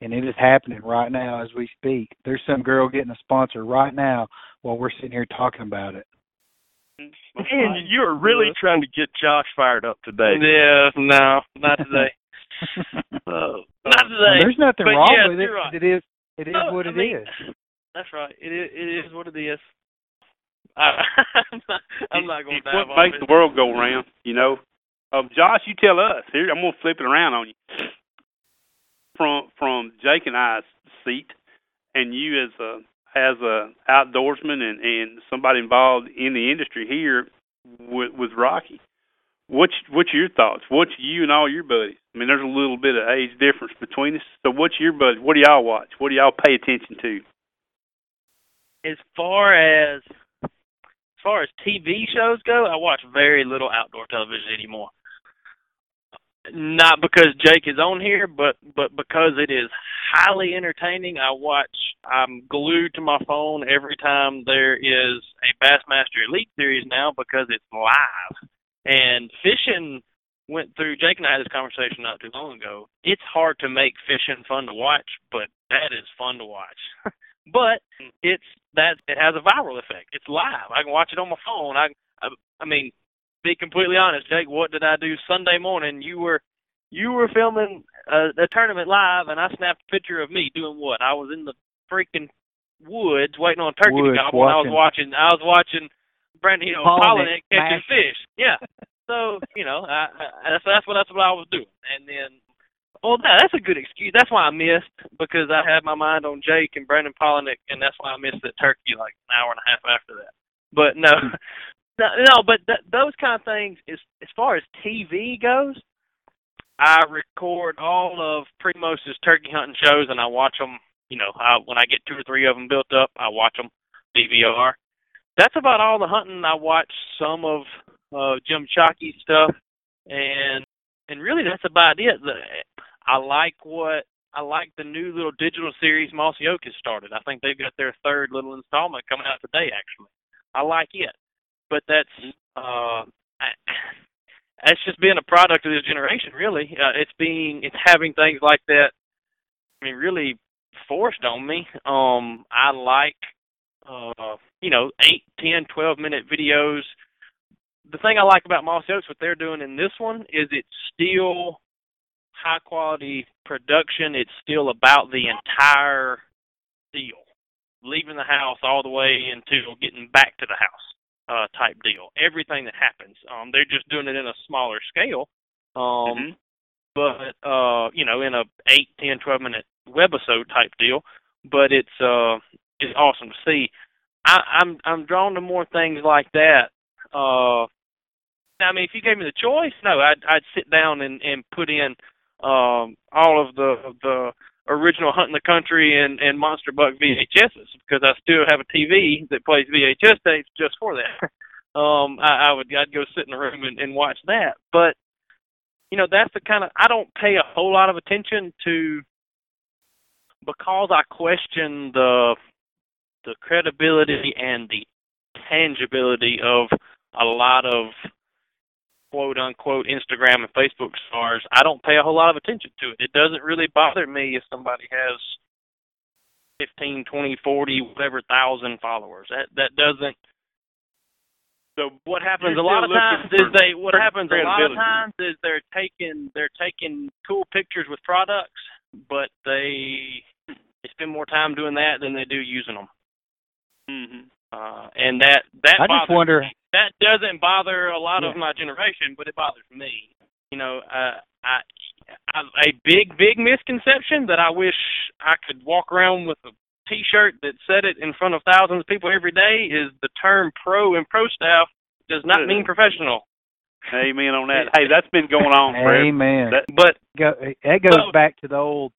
and it is happening right now as we speak. There's some girl getting a sponsor right now while we're sitting here talking about it. [LAUGHS] Man, you are really trying to get Josh fired up today. Yeah, no, not today. [LAUGHS] Uh, [LAUGHS] not today. There's nothing But wrong yeah, with it. right. It is it is No, what I it mean, is. That's right. It is. It is what it is. I, I'm not, I'm not going to It's dive what on makes the world go round, you know. Um, Josh, you tell us. Here, I'm gonna flip it around on you. From from Jake and I's seat, and you as a as a outdoorsman and and somebody involved in the industry here with with Rocky. What's what's your thoughts? What's you and all your buddies? I mean, there's a little bit of age difference between us. So, what's your buddies? What do y'all watch? What do y'all pay attention to? As far as as far as TV shows go, I watch very little outdoor television anymore. Not because Jake is on here, but but because it is highly entertaining. I watch. I'm glued to my phone every time there is a Bassmaster Elite series now because it's live. And fishing went through. Jake and I had this conversation not too long ago. It's hard to make fishing fun to watch, but that is fun to watch. [LAUGHS] but it's that it has a viral effect. It's live. I can watch it on my phone. I I, I mean, be completely honest, Jake. What did I do Sunday morning? You were you were filming a, a tournament live, and I snapped a picture of me doing what? I was in the freaking woods waiting on a turkey Woods, to gobble. and I was watching. I was watching Brandon, you know, catching fish. Yeah. So you know, I, I, that's that's what that's what I was doing, and then. Well, that, that's a good excuse. That's why I missed because I had my mind on Jake and Brandon Palaniuk, and that's why I missed that turkey like an hour and a half after that. But no, [LAUGHS] no, no. But th- those kind of things, as as far as TV goes, I record all of Primos's turkey hunting shows, and I watch them. You know, I, when I get two or three of them built up, I watch them DVR. That's about all the hunting I watch. Some of uh, Jim Shockey stuff, and and really that's about it. The, I like what I like the new little digital series Mossy Oak has started. I think they've got their third little installment coming out today. Actually, I like it, but that's uh, I, that's just being a product of this generation. Really, uh, it's being it's having things like that. I mean, really forced on me. Um, I like uh, you know eight, ten, twelve minute videos. The thing I like about Mossy Oaks, what they're doing in this one, is it's still high quality production. It's still about the entire deal, leaving the house all the way until getting back to the house uh, type deal. Everything that happens, um, they're just doing it in a smaller scale. Um, mm-hmm. But uh, you know, in a eight, ten, twelve minute webisode type deal. But it's uh, it's awesome to see. I, I'm I'm drawn to more things like that. Uh, I mean, if you gave me the choice, no, I'd I'd sit down and and put in um all of the the original Hunting the Country and and Monster Buck VHSs because I still have a TV that plays VHS tapes just for that. [LAUGHS] um, I, I would I'd go sit in the room and, and watch that. But you know, that's the kind of I don't pay a whole lot of attention to because I question the the credibility and the tangibility of a lot of quote unquote Instagram and Facebook stars, I don't pay a whole lot of attention to it. It doesn't really bother me if somebody has fifteen, twenty, forty, whatever thousand followers. That that doesn't so what happens a lot of times is they what happens a lot of times is they're taking they're taking cool pictures with products, but they they spend more time doing that than they do using them. Mm-hmm. Uh, and that that I just wonder me. that doesn't bother a lot Yeah. of my generation, but it bothers me. You know, uh, I, I a big big misconception that I wish I could walk around with a T-shirt that said it in front of thousands of people every day is the term pro and pro staff does not mean professional. Amen on that. [LAUGHS] Hey, that's been going on forever. Amen. That, but Go, that goes So- back to the old,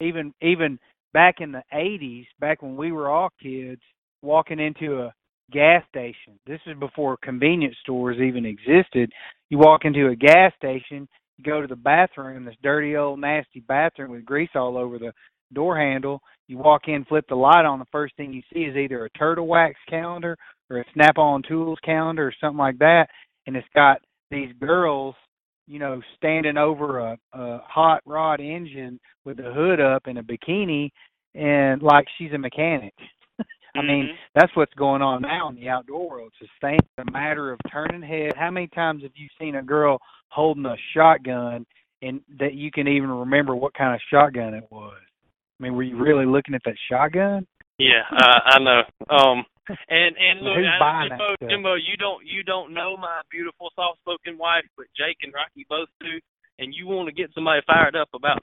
even even back in the '80s, back when we were all kids, walking into a gas station. This is before convenience stores even existed. You walk into a gas station, you go to the bathroom, this dirty old nasty bathroom with grease all over the door handle. You walk in, flip the light on. The first thing you see is either a Turtle Wax calendar or a Snap-on Tools calendar or something like that, and it's got these girls you know, standing over a, a hot rod engine with the hood up in a bikini and like she's a mechanic. I mean, Mhm. that's what's going on now in the outdoor world. It's a thing, a matter of turning head. How many times have you seen a girl holding a shotgun and that you can even remember what kind of shotgun it was? I mean, were you really looking at that shotgun? Yeah, uh, I know. Um, and and [LAUGHS] look, I, Jimbo. Jimbo, you don't you don't know my beautiful soft-spoken wife, but Jake and Rocky both do. And you want to get somebody fired up about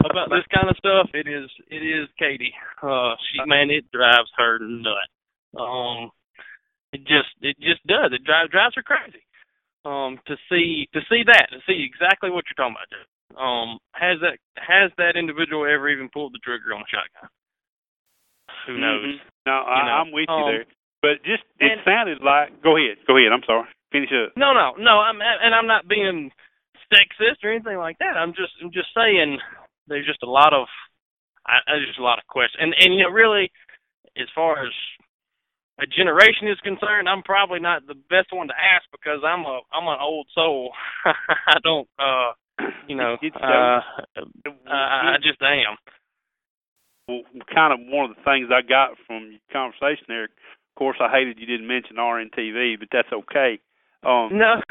about this kind of stuff? It is it is Katie. Uh, she man, it drives her nuts. Um, it just it just does. It drives drives her crazy. Um, to see to see that to see exactly what you're talking about. Um, has that has that individual ever even pulled the trigger on a shotgun? Who knows? Mhm. No, I, You know, I'm with you um, there. But just it and- sounded like. Go ahead. Go ahead. I'm sorry. Finish up. No, no, no. I'm and I'm not being sexist or anything like that. I'm just I'm just saying there's just a lot of I, there's just a lot of questions. And and you know really, as far as a generation is concerned, I'm probably not the best one to ask because I'm a I'm an old soul. [LAUGHS] I don't uh you know uh, uh, I, I just am. well, kind of one of the things I got from your conversation there. Of course, I hated you didn't mention RNTV, but that's okay. Um, No,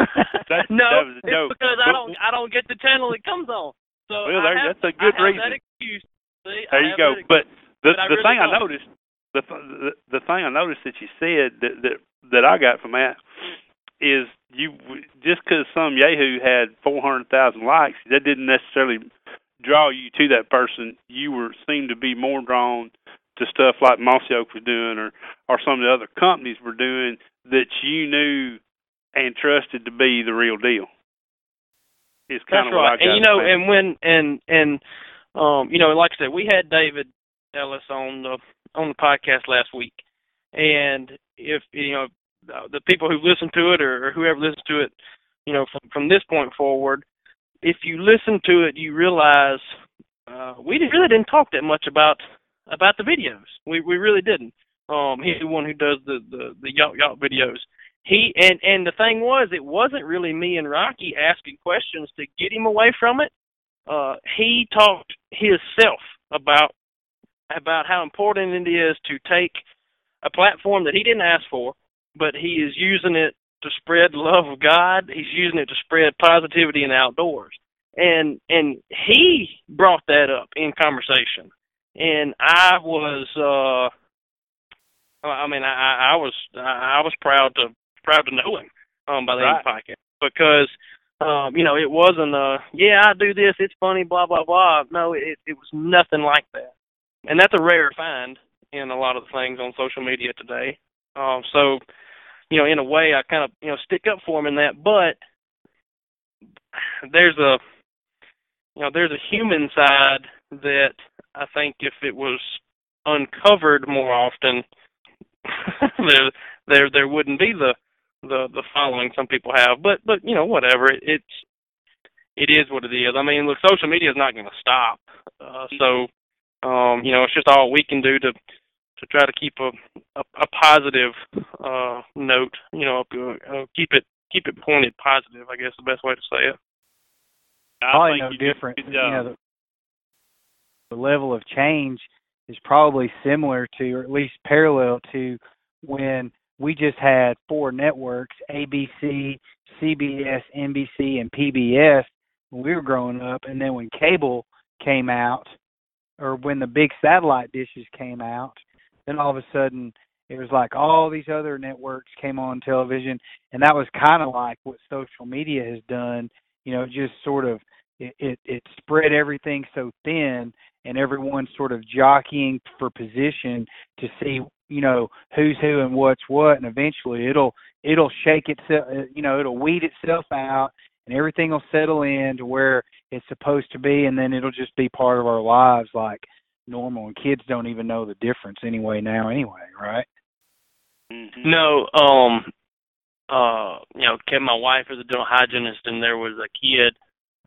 that, [LAUGHS] no, that was joke. because I don't I don't get the channel it comes on. So Well, there- have, that's a good I reason. See, I There you go. But the but the really thing I don't. noticed, the, the the thing I noticed that you said that that that I got from that is you just because some yahoo had four hundred thousand likes, that didn't necessarily draw you to that person. You were seemed to be more drawn to stuff like Mossy Oak was doing, or or some of the other companies were doing that you knew and trusted to be the real deal. Is kind That's of what I got. And you know, and when and and um, you know, like I said, we had David Ellis on the on the podcast last week, and if you know the people who listen to it or, or whoever listens to it, you know, from from this point forward, if you listen to it, you realize uh, we really didn't talk that much about about the videos. We we really didn't. Um, he's the one who does the the the yacht yacht videos. He and and the thing was, it wasn't really me and Rocky asking questions to get him away from it. Uh, he talked himself about about how important it is to take a platform that he didn't ask for, but he is using it to spread love of God. He's using it to spread positivity in the outdoors. And and he brought that up in conversation. And I was uh I mean I I was I was proud to proud to know him um by the right. end of the podcast because um, you know, it wasn't uh yeah, I do this, it's funny, blah blah blah. No, it it was nothing like that. And that's a rare find in a lot of the things on social media today. Um so you know, in a way, I kind of you know stick up for him in that. But there's a you know there's a human side that I think if it was uncovered more often, [LAUGHS] there there there wouldn't be the the the following some people have. But but you know whatever it, it's it is what it is. I mean, look, social media is not going to stop. Uh, so um, you know, it's just all we can do to to try to keep a a, a positive uh, note. You know, uh, keep it keep it pointed positive. I guess the best way to say it. Probably no different. You know, the, the level of change is probably similar to, or at least parallel to, when we just had four networks: ABC, CBS, NBC, and PBS when we were growing up, and then when cable came out, or when the big satellite dishes came out, then all of a sudden it was like all these other networks came on television. And that was kind of like what social media has done. You know just sort of it, it it spread everything so thin and everyone's sort of jockeying for position to see you know who's who and what's what and eventually it'll it'll shake itself uh, you know it'll weed itself out and everything will settle in to where it's supposed to be and then it'll just be part of our lives like normal, and kids don't even know the difference anyway now. Anyway, right? Mm-hmm. No, um, uh, you know, Kevin, my wife is a dental hygienist, and there was a kid.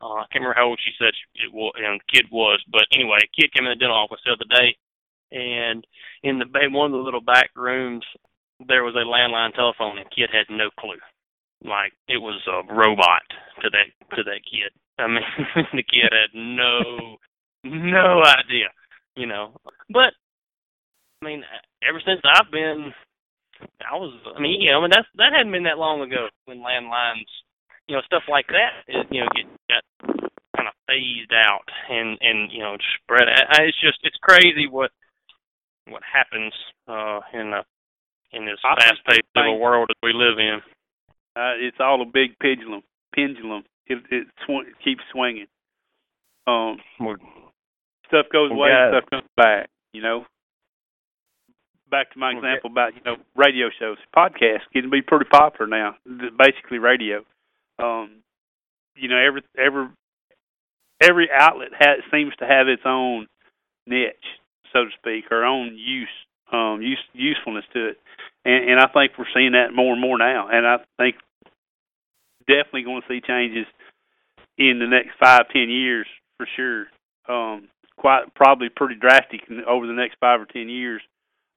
Uh, I can't remember how old she said she, it was, the kid was, but anyway, a kid came in the dental office the other day, and in the one of the little back rooms, there was a landline telephone, and kid had no clue. Like it was a robot to that to that kid. I mean, [LAUGHS] the kid had no no idea you know. But I mean, ever since I've been, I was. I mean, you know, I mean that's that hadn't been that long ago when landlines, you know, stuff like that, is, you know, get got kind of phased out and and you know spread. It's just it's crazy what what happens uh in a in this fast paced little world that we live in. Uh, it's all a big pendulum. Pendulum. It it, sw- it keeps swinging. Um, we're stuff goes away, yeah. stuff comes back. You know. Back to my example about you know radio shows, podcasts getting to be pretty popular now. Basically, radio. Um, you know, every every every outlet has seems to have its own niche, so to speak, or own use um use usefulness to it. And and I think we're seeing that more and more now. And I think definitely going to see changes in the next five, ten years for sure. Um quite probably pretty drastic over the next five or ten years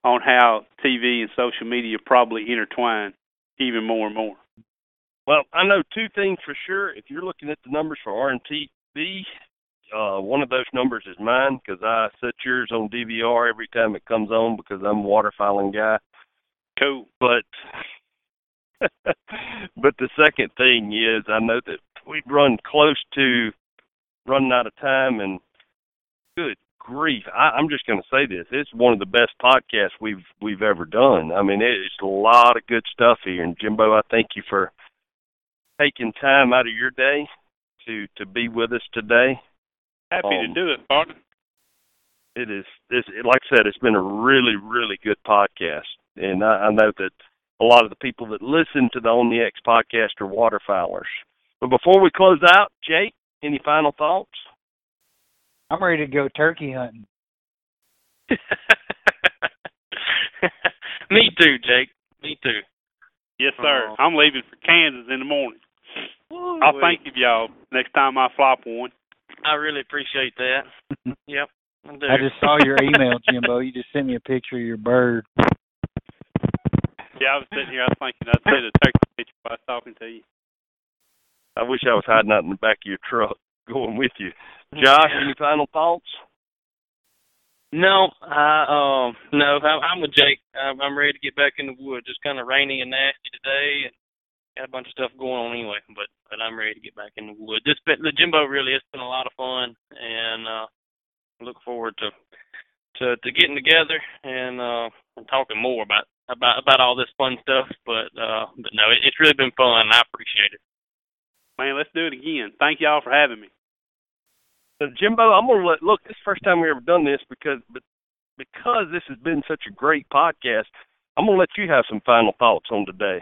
on how TV and social media probably intertwine even more and more. Well, I know two things for sure. If you're looking at the numbers for RNTV, uh, one of those numbers is mine because I set yours on DVR every time it comes on because I'm a waterfowling guy. Cool. But [LAUGHS] but the second thing is I know that we've run close to running out of time and good grief, I, I'm just going to say this: it's one of the best podcasts we've we've ever done. I mean, it's a lot of good stuff here. And Jimbo, I thank you for taking time out of your day to to be with us today. Happy um, to do it, partner. It is this, like I said, it's been a really really good podcast, and I, I know that a lot of the people that listen to the On the X podcast are waterfowlers. But before we close out, Jake, any final thoughts? I'm ready to go turkey hunting. [LAUGHS] Me too, Jake. Me too. Yes, sir. Oh. I'm leaving for Kansas in the morning. I'll thank you, y'all, next time I flop one. I really appreciate that. [LAUGHS] yep. I. I just saw your email, Jimbo. You just sent me a picture of your bird. Yeah, I was sitting here. I was thinking I'd say the text picture while I was talking to you. I wish I was hiding out in the back of your truck [LAUGHS] going with you. Josh, any final thoughts? No, I um no, I'm, I'm with Jake. I'm, I'm ready to get back in the woods. It's kind of rainy and nasty today, and got a bunch of stuff going on anyway. But but I'm ready to get back in the woods. It's been the Jimbo really. It's been a lot of fun, and uh look forward to to to getting together and uh and talking more about about about all this fun stuff. But uh but no, it, it's really been fun. And I appreciate it. Man, let's do it again. Thank y'all for having me. So Jimbo, I'm gonna let look. This is the first time we ever done this because but because this has been such a great podcast. I'm gonna let you have some final thoughts on today.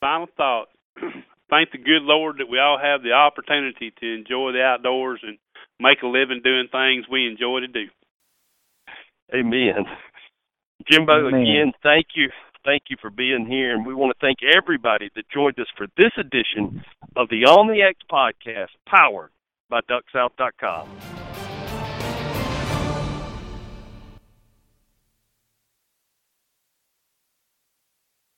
Final thoughts. [CLEARS THROAT] Thank the good Lord that we all have the opportunity to enjoy the outdoors and make a living doing things we enjoy to do. Amen. Jimbo, Amen. again, thank you. Thank you for being here. And we want to thank everybody that joined us for this edition of the On the X podcast, powered by DuckSouth.com.